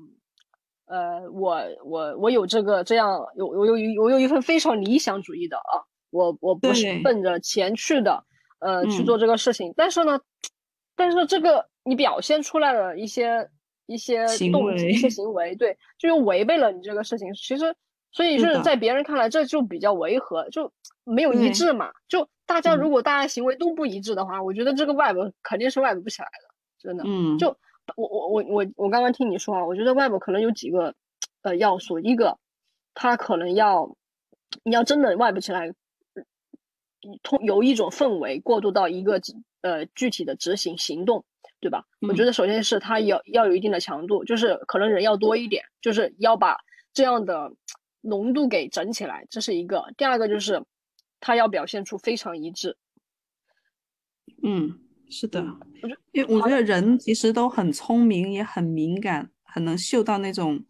Speaker 2: 呃，我我我有这个这样有我有我有一份非常理想主义的啊，我我不是奔着钱去的，呃，去做这个事情。但是呢，但是这个你表现出来的一些一些动机、一些行为，对，就又违背了你这个事情。其实，所以是在别人看来，这就比较违和，就没有一致嘛。就大家如果大家行为都不一致的话，我觉得这个外部肯定是外部不起来的。真的，嗯，就我我我我我刚刚听你说啊，我觉得外部可能有几个呃要素，一个，它可能要你要真的外部起来，通由一种氛围过渡到一个呃具体的执行行动，对吧？我觉得首先是它要要有一定的强度，就是可能人要多一点，就是要把这样的浓度给整起来，这是一个。第二个就是它要表现出非常一致，
Speaker 1: 嗯。是的，因为我觉得人其实都很聪明，也很敏感，很能嗅到那种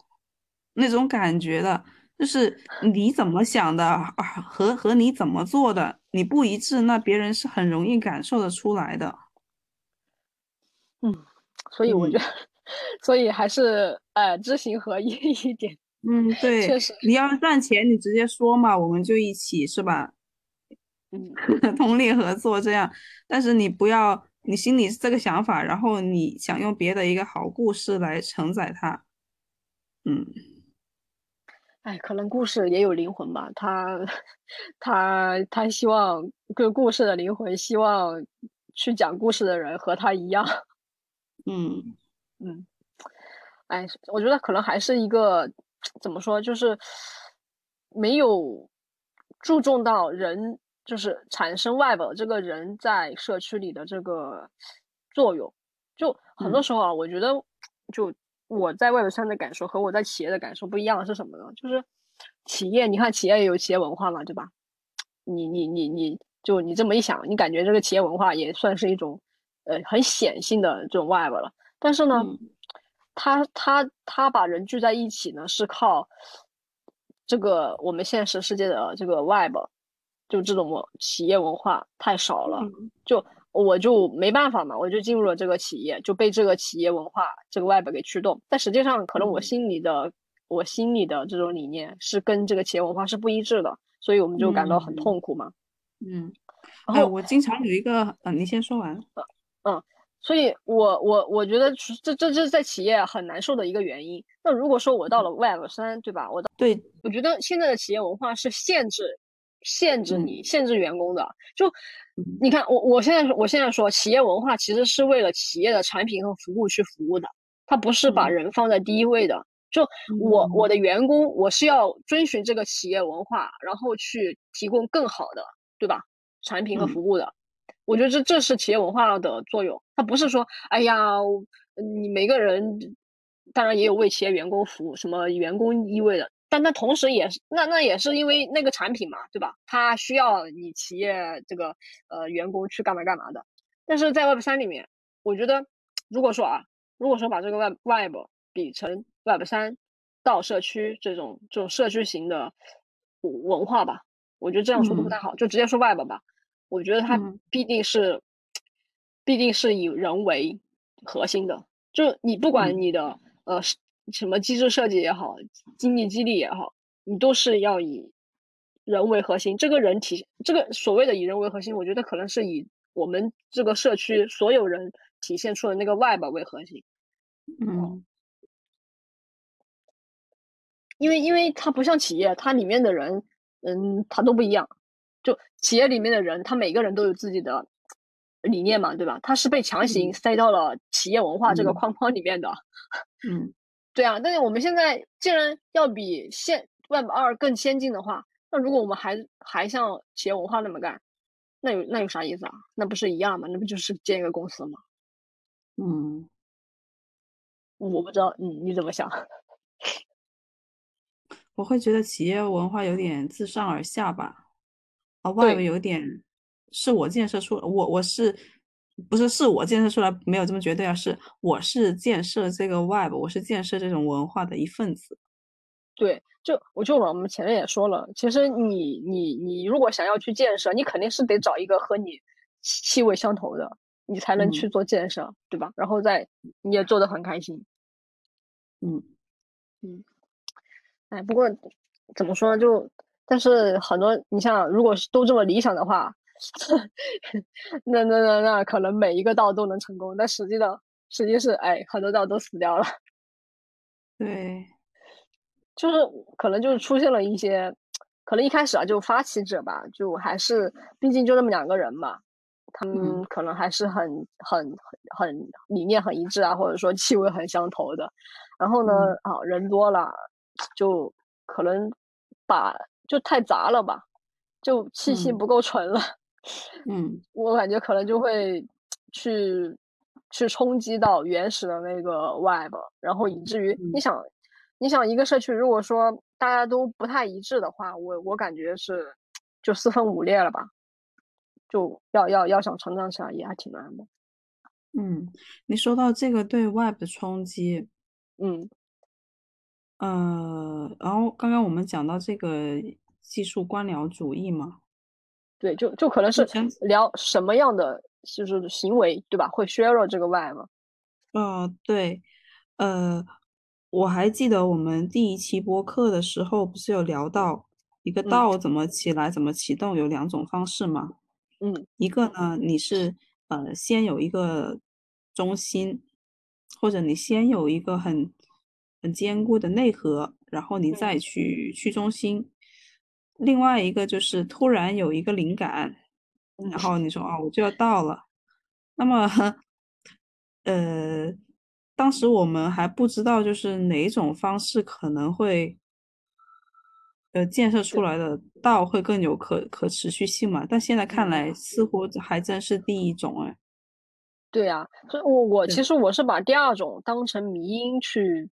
Speaker 1: 那种感觉的。就是你怎么想的啊，和和你怎么做的你不一致，那别人是很容易感受得出来的。
Speaker 2: 嗯，所以我觉得，所以还是呃知行合一一点。
Speaker 1: 嗯，对，
Speaker 2: 确实，
Speaker 1: 你要赚钱，你直接说嘛，我们就一起，是吧？
Speaker 2: 嗯，
Speaker 1: 同力合作这样，但是你不要，你心里是这个想法，然后你想用别的一个好故事来承载它，嗯，
Speaker 2: 哎，可能故事也有灵魂吧，他他他希望个故事的灵魂，希望去讲故事的人和他一样，
Speaker 1: 嗯
Speaker 2: 嗯，哎，我觉得可能还是一个怎么说，就是没有注重到人。就是产生 Web 这个人在社区里的这个作用，就很多时候啊，我觉得就我在 Web 上的感受和我在企业的感受不一样是什么呢？就是企业，你看企业也有企业文化嘛，对吧？你你你你就你这么一想，你感觉这个企业文化也算是一种呃很显性的这种 Web 了。但是呢，他他他把人聚在一起呢，是靠这个我们现实世界的这个 Web。就这种企业文化太少了，就我就没办法嘛，我就进入了这个企业，就被这个企业文化这个 Web 给驱动。但实际上，可能我心里的我心里的这种理念是跟这个企业文化是不一致的，所以我们就感到很痛苦嘛。
Speaker 1: 嗯，然后我经常有一个，嗯，你先说完。
Speaker 2: 嗯，所以我我我觉得这这这是在企业很难受的一个原因。那如果说我到了 Web 三，对吧？我
Speaker 1: 对，
Speaker 2: 我觉得现在的企业文化是限制。限制你，限制员工的，就你看，我我现在我现在说，企业文化其实是为了企业的产品和服务去服务的，它不是把人放在第一位的。就我我的员工，我是要遵循这个企业文化，然后去提供更好的，对吧？产品和服务的。我觉得这这是企业文化的作用，它不是说，哎呀，你每个人，当然也有为企业员工服务，什么员工一味的。但那同时也是那那也是因为那个产品嘛，对吧？它需要你企业这个呃员工去干嘛干嘛的。但是在 Web 三里面，我觉得如果说啊，如果说把这个 Web Web 比成 Web 三到社区这种这种社区型的文化吧，我觉得这样说的不太好，就直接说 Web 吧。我觉得它必定是必定是以人为核心的，就你不管你的呃。什么机制设计也好，经济激励也好，你都是要以人为核心。这个人体，这个所谓的以人为核心，我觉得可能是以我们这个社区所有人体现出的那个 Web 为核心。
Speaker 1: 嗯，
Speaker 2: 因为因为它不像企业，它里面的人，嗯，他都不一样。就企业里面的人，他每个人都有自己的理念嘛，对吧？他是被强行塞到了企业文化这个框框里面的。
Speaker 1: 嗯。
Speaker 2: 对啊，但是我们现在既然要比现 Web 二更先进的话，那如果我们还还像企业文化那么干，那有那有啥意思啊？那不是一样吗？那不就是建一个公司吗？
Speaker 1: 嗯，
Speaker 2: 我不知道，你你怎么想？
Speaker 1: 我会觉得企业文化有点自上而下吧，啊，Web 有点是我建设出，我我是。不是，是我建设出来，没有这么绝对啊！是我是建设这个 Web，我是建设这种文化的一份子。
Speaker 2: 对，就我就我们前面也说了，其实你你你如果想要去建设，你肯定是得找一个和你气味相投的，你才能去做建设，对吧？然后再你也做的很开心。
Speaker 1: 嗯
Speaker 2: 嗯，哎，不过怎么说呢？就但是很多，你像如果是都这么理想的话。那那那那可能每一个道都能成功，但实际的实际是，哎，很多道都死掉了。
Speaker 1: 对，
Speaker 2: 就是可能就是出现了一些，可能一开始啊，就发起者吧，就还是毕竟就那么两个人嘛，他们可能还是很很很很理念很一致啊，或者说气味很相投的。然后呢，啊，人多了，就可能把就太杂了吧，就气息不够纯了。
Speaker 1: 嗯，
Speaker 2: 我感觉可能就会去去冲击到原始的那个 Web，然后以至于你想，你想一个社区如果说大家都不太一致的话，我我感觉是就四分五裂了吧，就要要要想成长起来也还挺难的。
Speaker 1: 嗯，你说到这个对 Web 的冲击，
Speaker 2: 嗯，
Speaker 1: 呃，然后刚刚我们讲到这个技术官僚主义嘛。
Speaker 2: 对，就就可能是聊什么样的就是行为，对吧？会削弱这个 Y 吗？
Speaker 1: 呃，对，呃，我还记得我们第一期播客的时候，不是有聊到一个道怎么起来、怎么启动，有两种方式嘛。
Speaker 2: 嗯，
Speaker 1: 一个呢，你是呃先有一个中心，或者你先有一个很很坚固的内核，然后你再去去中心。另外一个就是突然有一个灵感，然后你说啊，我就要到了。那么，呃，当时我们还不知道就是哪种方式可能会，呃，建设出来的道会更有可可持续性嘛？但现在看来，似乎还真是第一种哎。
Speaker 2: 对呀，所以我我其实我是把第二种当成迷因去。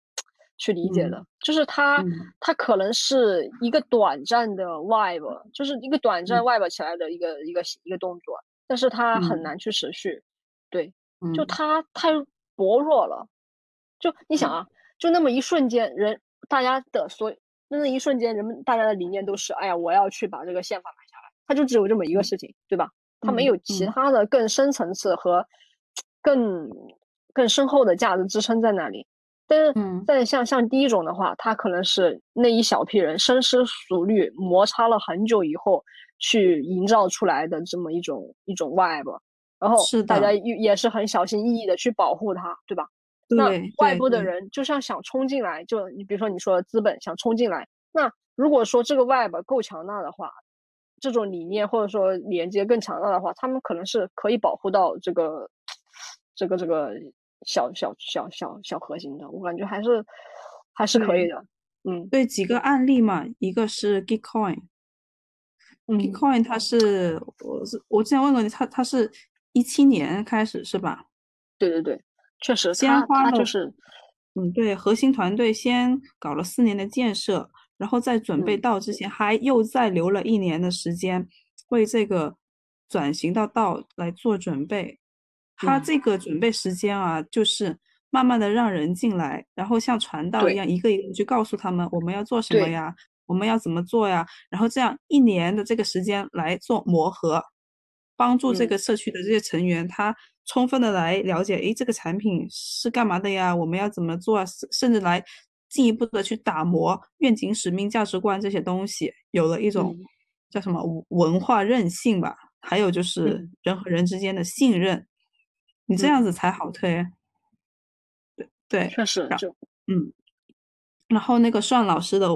Speaker 2: 去理解的，就是它，它可能是一个短暂的 vibe，就是一个短暂 vibe 起来的一个一个一个动作，但是它很难去持续，对，就它太薄弱了，就你想啊，就那么一瞬间，人大家的所那那一瞬间，人们大家的理念都是，哎呀，我要去把这个宪法买下来，它就只有这么一个事情，对吧？它没有其他的更深层次和更更深厚的价值支撑在那里。但是，但像像第一种的话，它可能是那一小批人深思熟虑、摩擦了很久以后去营造出来的这么一种一种 vibe，然后大家也也是很小心翼翼的去保护它，对吧？那外部的人就像想冲进来，就你比如说你说资本想冲进来，那如果说这个 vibe 够强大的话，这种理念或者说连接更强大的话，他们可能是可以保护到这个这个这个。小小小小小核心的，我感觉还是还是可以的。嗯，
Speaker 1: 对几个案例嘛，一个是 Gitcoin，Gitcoin 它是我是我之前问过你，它它是一七年开始是吧？
Speaker 2: 对对对，确实，
Speaker 1: 先花了
Speaker 2: 就是
Speaker 1: 嗯，对，核心团队先搞了四年的建设，然后在准备到之前，还又再留了一年的时间，为这个转型到道来做准备。他这个准备时间啊，就是慢慢的让人进来，然后像传道一样，一个一个去告诉他们我们要做什么呀，我们要怎么做呀，然后这样一年的这个时间来做磨合，帮助这个社区的这些成员，他充分的来了解，诶，这个产品是干嘛的呀，我们要怎么做，甚至来。进一步的去打磨愿景、使命、价值观这些东西，有了一种叫什么文化韧性吧？还有就是人和人之间的信任，你这样子才好推。对对，
Speaker 2: 确实就
Speaker 1: 嗯。然后那个算老师的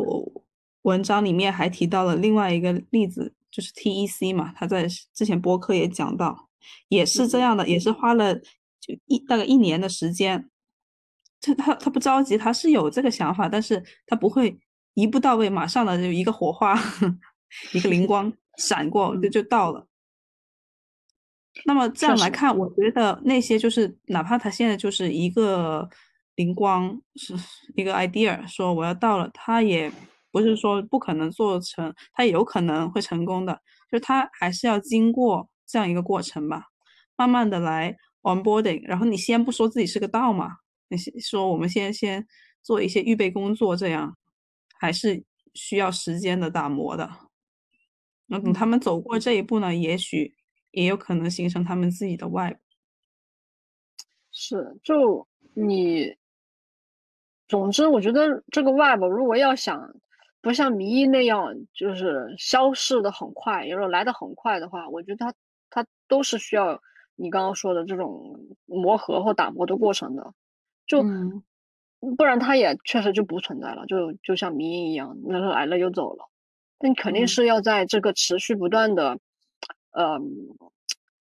Speaker 1: 文章里面还提到了另外一个例子，就是 TEC 嘛，他在之前播客也讲到，也是这样的，也是花了就一大概一年的时间。他他他不着急，他是有这个想法，但是他不会一步到位，马上的就一个火花，一个灵光闪过就就到了。那么这样来看，我觉得那些就是哪怕他现在就是一个灵光，是一个 idea，说我要到了，他也不是说不可能做成，他也有可能会成功的，就他还是要经过这样一个过程吧，慢慢的来 onboarding，然后你先不说自己是个道嘛。你说我们先先做一些预备工作，这样还是需要时间的打磨的。那等他们走过这一步呢，也许也有可能形成他们自己的外。
Speaker 2: 是，就你，总之，我觉得这个 Web 如果要想不像迷音那样，就是消逝的很快，有时候来的很快的话，我觉得它它都是需要你刚刚说的这种磨合或打磨的过程的。就不然，它也确实就不存在了。就就像迷音一样，那是来了又走了。但肯定是要在这个持续不断的，呃，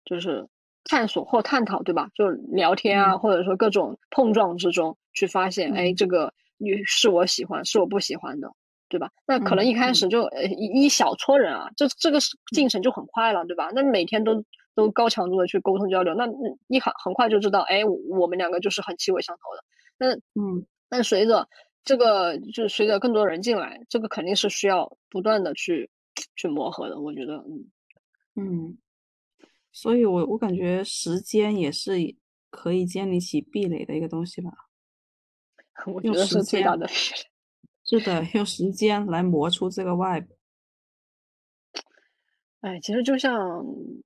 Speaker 2: 就是探索或探讨，对吧？就聊天啊，或者说各种碰撞之中，去发现，哎，这个你是我喜欢，是我不喜欢的，对吧？那可能一开始就一一小撮人啊，这这个进程就很快了，对吧？那每天都。都高强度的去沟通交流，那你很很快就知道，哎，我们两个就是很气味相投的。那嗯，但随着这个，就是随着更多人进来，这个肯定是需要不断的去去磨合的。我觉得，嗯
Speaker 1: 嗯，所以我我感觉时间也是可以建立起壁垒的一个东西吧。
Speaker 2: 我觉得是最大的。
Speaker 1: 是的，用时间来磨出这个外。
Speaker 2: 哎，其实就像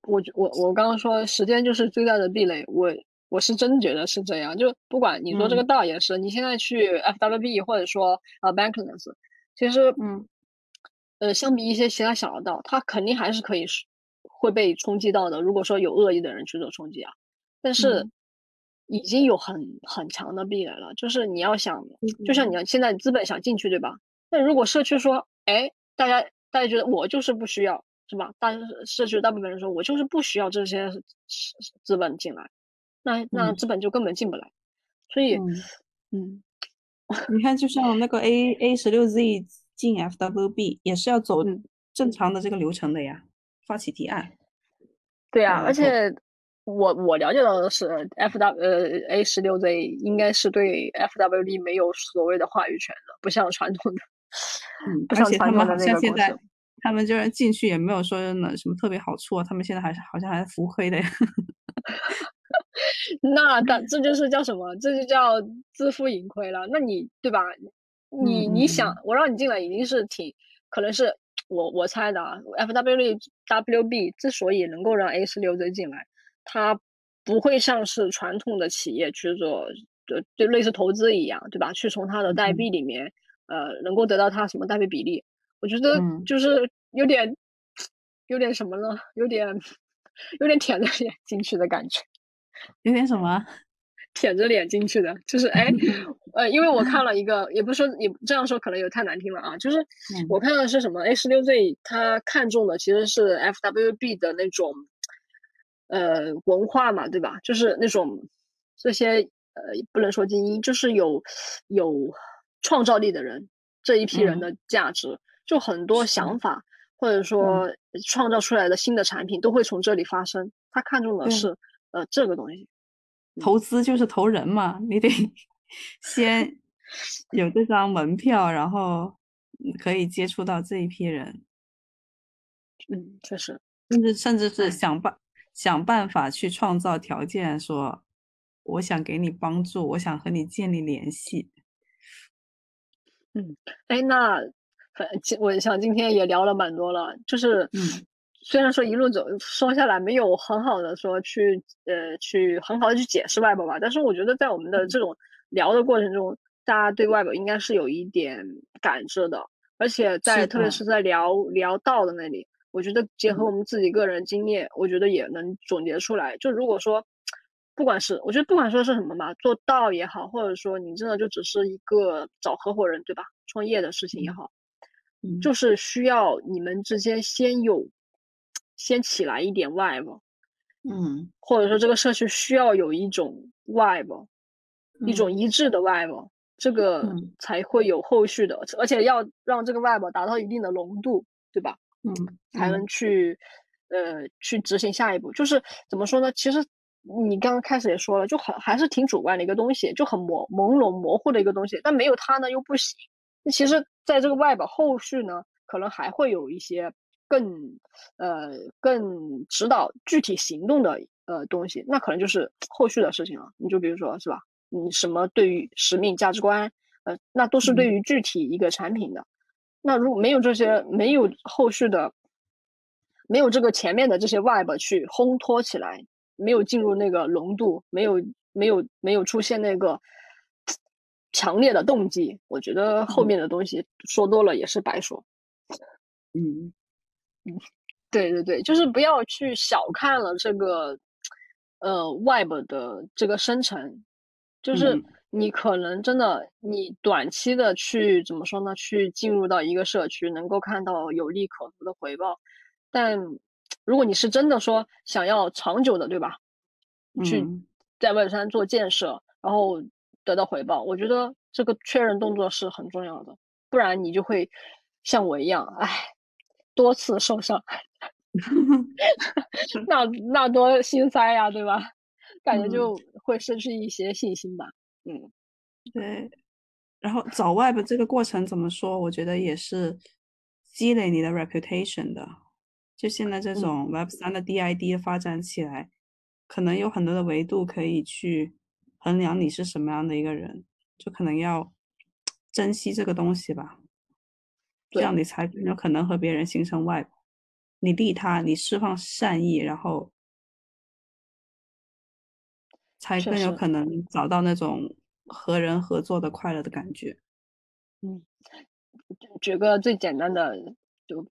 Speaker 2: 我我我刚刚说，时间就是最大的壁垒。我我是真觉得是这样。就不管你说这个道也是，你现在去 FWB 或者说呃 Bankless，其实嗯呃，相比一些其他小的道，它肯定还是可以会被冲击到的。如果说有恶意的人去做冲击啊，但是已经有很很强的壁垒了。就是你要想，就像你要现在资本想进去，对吧？那如果社区说，哎，大家大家觉得我就是不需要。是吧？大社区大部分人说，我就是不需要这些资本进来，那那资本就根本进不来。所以，嗯，
Speaker 1: 你看，就像那个 A A 十六 Z 进 FWB 也是要走正常的这个流程的呀，发起提案。
Speaker 2: 对啊，而且我我了解到的是，FW 呃 A 十六 Z 应该是对 FWB 没有所谓的话语权的，不像传统的，
Speaker 1: 嗯，
Speaker 2: 不像传统的那个
Speaker 1: 公司。他们就是进去也没有说那什么特别好处啊，他们现在还是好像还是浮亏的呀。
Speaker 2: 那但这就是叫什么？这就叫自负盈亏了。那你对吧？你你想我让你进来，已经是挺可能是我我猜的啊。F W W B 之所以能够让 A 十六 Z 进来，它不会像是传统的企业去做，就就类似投资一样，对吧？去从它的代币里面呃能够得到它什么代币比例。我觉得就是有点，有点什么呢？有点，有点舔着脸进去的感觉。
Speaker 1: 有点什么？
Speaker 2: 舔着脸进去的，就是哎，呃，因为我看了一个，也不是说也这样说可能有太难听了啊，就是我看的是什么？A 十六 Z 他看中的其实是 FWB 的那种，呃，文化嘛，对吧？就是那种这些呃，不能说精英，就是有有创造力的人，这一批人的价值。就很多想法，或者说创造出来的新的产品，都会从这里发生。他看中的是呃这个东西，
Speaker 1: 投资就是投人嘛，你得 先有这张门票，然后可以接触到这一批人。
Speaker 2: 嗯，确实，
Speaker 1: 甚至甚至是想办想办法去创造条件，说我想给你帮助，我想和你建立联系。
Speaker 2: 嗯，哎，那反我想今天也聊了蛮多了，就是
Speaker 1: 嗯。
Speaker 2: 虽然说一路走说下来没有很好的说去呃去很好的去解释 Web 吧，但是我觉得在我们的这种聊的过程中，大家对 Web 应该是有一点感知的，而且在特别是在聊聊道的那里，我觉得结合我们自己个人经验，我觉得也能总结出来。就如果说不管是我觉得不管说是什么嘛，做道也好，或者说你真的就只是一个找合伙人对吧，创业的事情也好，就是需要你们之间先有。先起来一点 vibe，
Speaker 1: 嗯，
Speaker 2: 或者说这个社区需要有一种 vibe，一种一致的 vibe，这个才会有后续的，而且要让这个 vibe 达到一定的浓度，对吧？
Speaker 1: 嗯，
Speaker 2: 才能去呃去执行下一步。就是怎么说呢？其实你刚刚开始也说了，就很还是挺主观的一个东西，就很模朦胧模糊的一个东西。但没有它呢又不行。那其实在这个 vibe 后续呢，可能还会有一些。更呃更指导具体行动的呃东西，那可能就是后续的事情了。你就比如说是吧，你什么对于使命价值观，呃，那都是对于具体一个产品的。那如果没有这些，没有后续的，没有这个前面的这些 Web 去烘托起来，没有进入那个浓度，没有没有没有出现那个强烈的动机，我觉得后面的东西说多了也是白说。
Speaker 1: 嗯。
Speaker 2: 嗯，对对对，就是不要去小看了这个，呃，Web 的这个生成，就是你可能真的，你短期的去怎么说呢？去进入到一个社区，能够看到有利可图的回报，但如果你是真的说想要长久的，对吧？去在 Web 三做建设，然后得到回报，我觉得这个确认动作是很重要的，不然你就会像我一样，唉。多次受伤，那那多心塞呀，对吧？感觉就会失去一些信心吧。嗯，
Speaker 1: 对。然后找 Web 这个过程怎么说？我觉得也是积累你的 reputation 的。就现在这种 Web 三的 DID 发展起来，可能有很多的维度可以去衡量你是什么样的一个人，就可能要珍惜这个东西吧。这样你才有可能和别人形成外，你利他，你释放善意，然后才更有可能找到那种和人合作的快乐的感觉。
Speaker 2: 嗯，举个最简单的就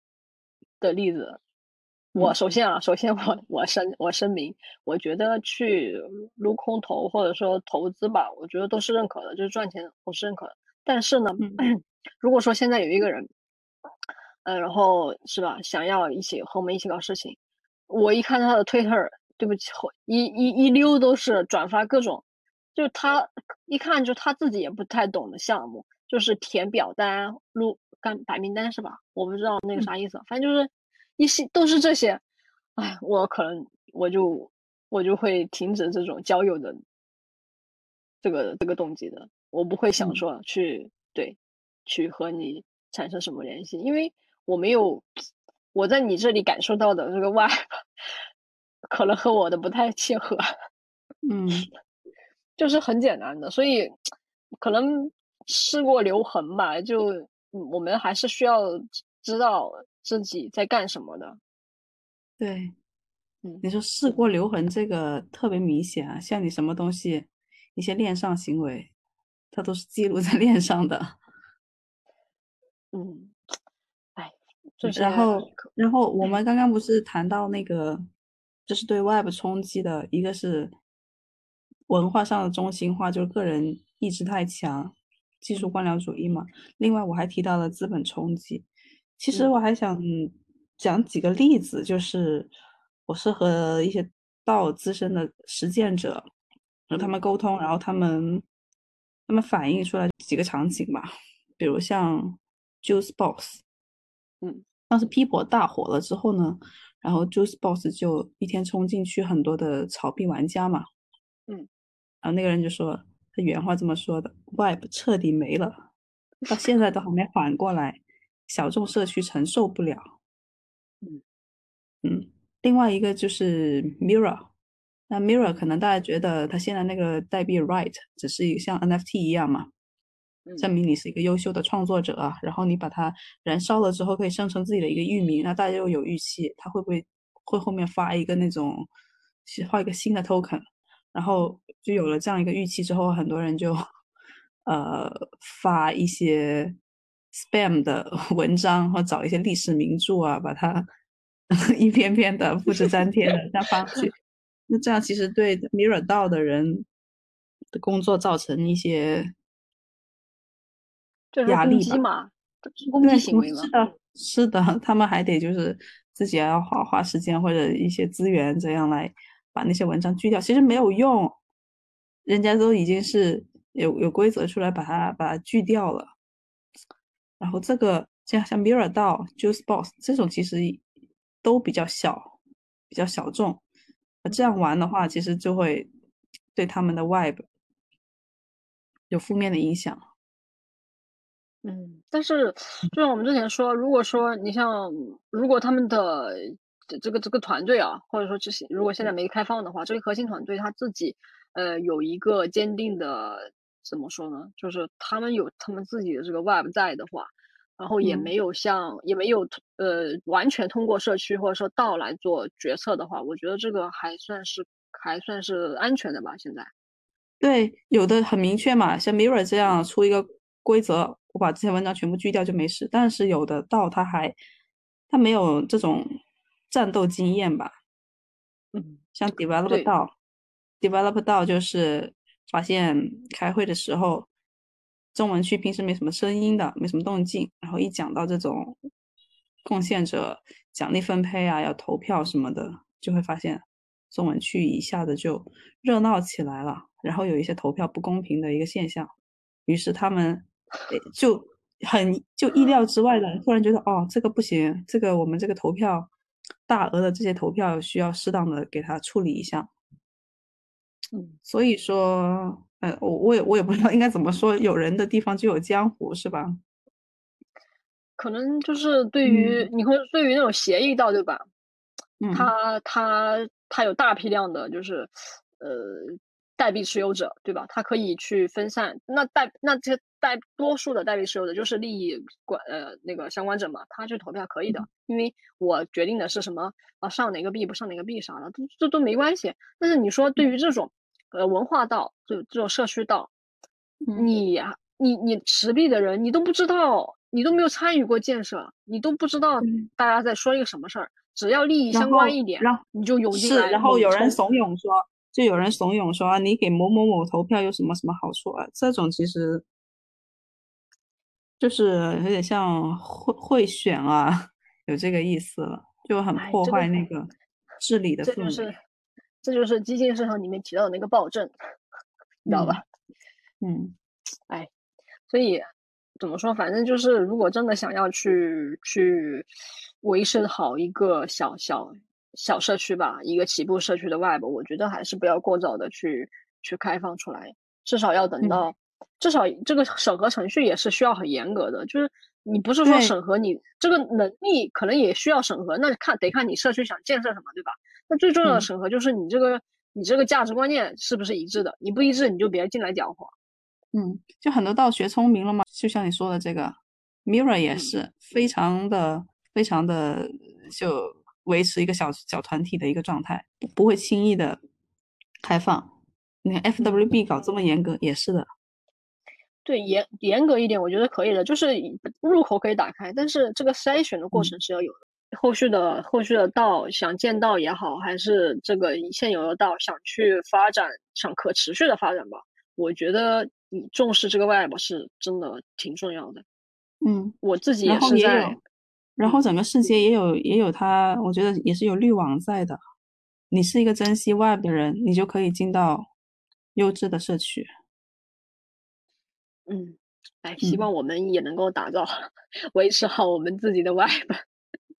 Speaker 2: 的例子，我首先啊，首先我我声我声明，我觉得去撸空投或者说投资吧，我觉得都是认可的，就是赚钱我是认可的。但是呢，如果说现在有一个人。呃，然后是吧？想要一起和我们一起搞事情，我一看他的 Twitter，对不起，一一一溜都是转发各种，就他一看就他自己也不太懂的项目，就是填表单、录干白名单是吧？我不知道那个啥意思，反正就是一些都是这些，哎，我可能我就我就会停止这种交友的这个这个动机的，我不会想说去对去和你。产生什么联系？因为我没有我在你这里感受到的这个 vibe，可能和我的不太契合。
Speaker 1: 嗯，
Speaker 2: 就是很简单的，所以可能试过留痕吧。就我们还是需要知道自己在干什么的。
Speaker 1: 对，嗯，你说试过留痕这个特别明显啊，像你什么东西，一些恋上行为，它都是记录在 恋上的。
Speaker 2: 嗯，哎，
Speaker 1: 然后，然后我们刚刚不是谈到那个，就是对 Web 冲击的一个是文化上的中心化，就是个人意志太强，技术官僚主义嘛。另外，我还提到了资本冲击。其实我还想讲几个例子，就是我是和一些道资深的实践者和他们沟通，然后他们他们反映出来几个场景吧，比如像。Juice Box，
Speaker 2: 嗯，
Speaker 1: 当时 People 大火了之后呢，然后 Juice Box 就一天冲进去很多的炒币玩家嘛，
Speaker 2: 嗯，
Speaker 1: 然后那个人就说，他原话这么说的：“Web 彻底没了，到现在都还没缓过来，小众社区承受不了。
Speaker 2: 嗯
Speaker 1: 嗯，另外一个就是 Mirror，那 Mirror 可能大家觉得它现在那个代币 Right 只是一像 NFT 一样嘛，证明你是一个优秀的创作者，然后你把它燃烧了之后可以生成自己的一个域名，那大家又有预期，它会不会会后面发一个那种画一个新的 token，然后就有了这样一个预期之后，很多人就呃发一些 spam 的 文章，或找一些历史名著啊，把它 一篇篇的复制粘贴的这样发去，那这样其实对 Mirror 道的人的工作造成一些。压力
Speaker 2: 嘛，攻击行为
Speaker 1: 嘛。是的，是的，他们还得就是自己要花花时间或者一些资源，这样来把那些文章锯掉。其实没有用，人家都已经是有有规则出来把它把它锯掉了。然后这个像像 Mirror 道、Juice Box 这种其实都比较小，比较小众。这样玩的话，其实就会对他们的 Web 有负面的影响。
Speaker 2: 嗯，但是就像我们之前说，如果说你像，如果他们的这个这个团队啊，或者说这些，如果现在没开放的话，这个核心团队他自己呃有一个坚定的怎么说呢？就是他们有他们自己的这个 Web 在的话，然后也没有像也没有呃完全通过社区或者说道来做决策的话，我觉得这个还算是还算是安全的吧。现在
Speaker 1: 对有的很明确嘛，像 Mirror 这样出一个规则。我把这些文章全部锯掉就没事，但是有的道他还他没有这种战斗经验吧？
Speaker 2: 嗯，
Speaker 1: 像 develop 道，develop 道就是发现开会的时候中文区平时没什么声音的，没什么动静，然后一讲到这种贡献者奖励分配啊，要投票什么的，就会发现中文区一下子就热闹起来了，然后有一些投票不公平的一个现象，于是他们。就很就意料之外的，突然觉得哦，这个不行，这个我们这个投票大额的这些投票需要适当的给他处理一下。
Speaker 2: 嗯，
Speaker 1: 所以说，呃，我我也我也不知道应该怎么说，有人的地方就有江湖，是吧？
Speaker 2: 可能就是对于你会对于那种协议到，对吧？
Speaker 1: 嗯，
Speaker 2: 他他他有大批量的，就是呃。代币持有者，对吧？他可以去分散。那代那这代多数的代币持有者就是利益管呃那个相关者嘛，他去投票可以的，因为我决定的是什么啊，上哪个币不上哪个币啥的，这这都没关系。但是你说对于这种呃文化道，就这种社区道，你你你持币的人，你都不知道，你都没有参与过建设，你都不知道大家在说一个什么事儿。只要利益相关一点，你就涌进来。
Speaker 1: 是，然后有人怂恿说。就有人怂恿说啊，你给某某某投票有什么什么好处啊？这种其实就是有点像贿贿选啊，有这个意思了，就很破坏那个治理的氛围。
Speaker 2: 这就是这就是激进市场里面提到的那个暴政，你知道吧？
Speaker 1: 嗯，
Speaker 2: 哎，所以怎么说？反正就是，如果真的想要去去维持好一个小小。小社区吧，一个起步社区的 Web，我觉得还是不要过早的去去开放出来，至少要等到，至少这个审核程序也是需要很严格的，就是你不是说审核你这个能力，可能也需要审核，那看得看你社区想建设什么，对吧？那最重要的审核就是你这个你这个价值观念是不是一致的，你不一致你就别进来搅和。
Speaker 1: 嗯，就很多道学聪明了嘛，就像你说的这个 Mirror 也是非常的非常的就。维持一个小小团体的一个状态，不会轻易的开放。你看 FWB 搞这么严格，也是的。
Speaker 2: 对，严严格一点，我觉得可以的，就是入口可以打开，但是这个筛选的过程是要有的。后续的后续的道想建道也好，还是这个现有的道想去发展，想可持续的发展吧，我觉得你重视这个 Web 是真的挺重要的。
Speaker 1: 嗯，
Speaker 2: 我自己也是在。
Speaker 1: 然后整个世界也有也有它，我觉得也是有滤网在的。你是一个珍惜 Web 的人，你就可以进到优质的社区。
Speaker 2: 嗯，哎，希望我们也能够打造、维持好我们自己的 Web。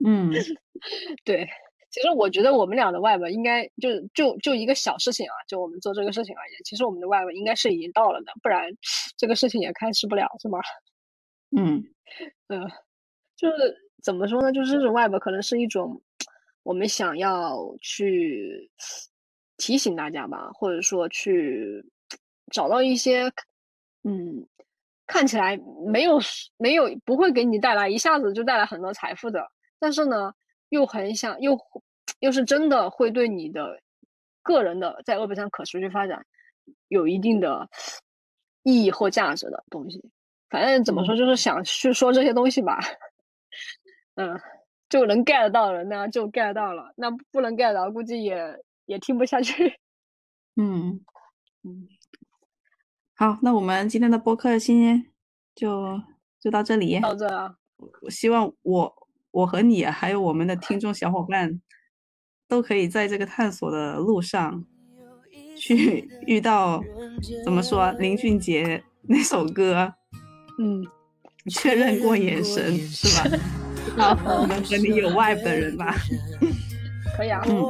Speaker 1: 嗯，
Speaker 2: 对，其实我觉得我们俩的 Web 应该就就就一个小事情啊，就我们做这个事情而言，其实我们的 Web 应该是已经到了的，不然 这个事情也开始不了，是吗？
Speaker 1: 嗯，
Speaker 2: 嗯。就是怎么说呢？就是这种 Web 可能是一种 我们想要去提醒大家吧，或者说去找到一些嗯看起来没有没有不会给你带来一下子就带来很多财富的，但是呢又很想又又是真的会对你的个人的在 Web 上可持续发展有一定的意义或价值的东西。反正怎么说，就是想去说这些东西吧。嗯，就能 get 到的人呢，就 get 到了；那不能 get 到，估计也也听不下去。
Speaker 1: 嗯 嗯，好，那我们今天的播客先就就到这里。
Speaker 2: 到这啊！
Speaker 1: 我希望我我和你还有我们的听众小伙伴，都可以在这个探索的路上，去遇到怎么说林俊杰那首歌。
Speaker 2: 嗯，
Speaker 1: 确认过眼神是吧？然后能和你有 vibe 的人吧？
Speaker 2: 可以啊。
Speaker 1: 嗯。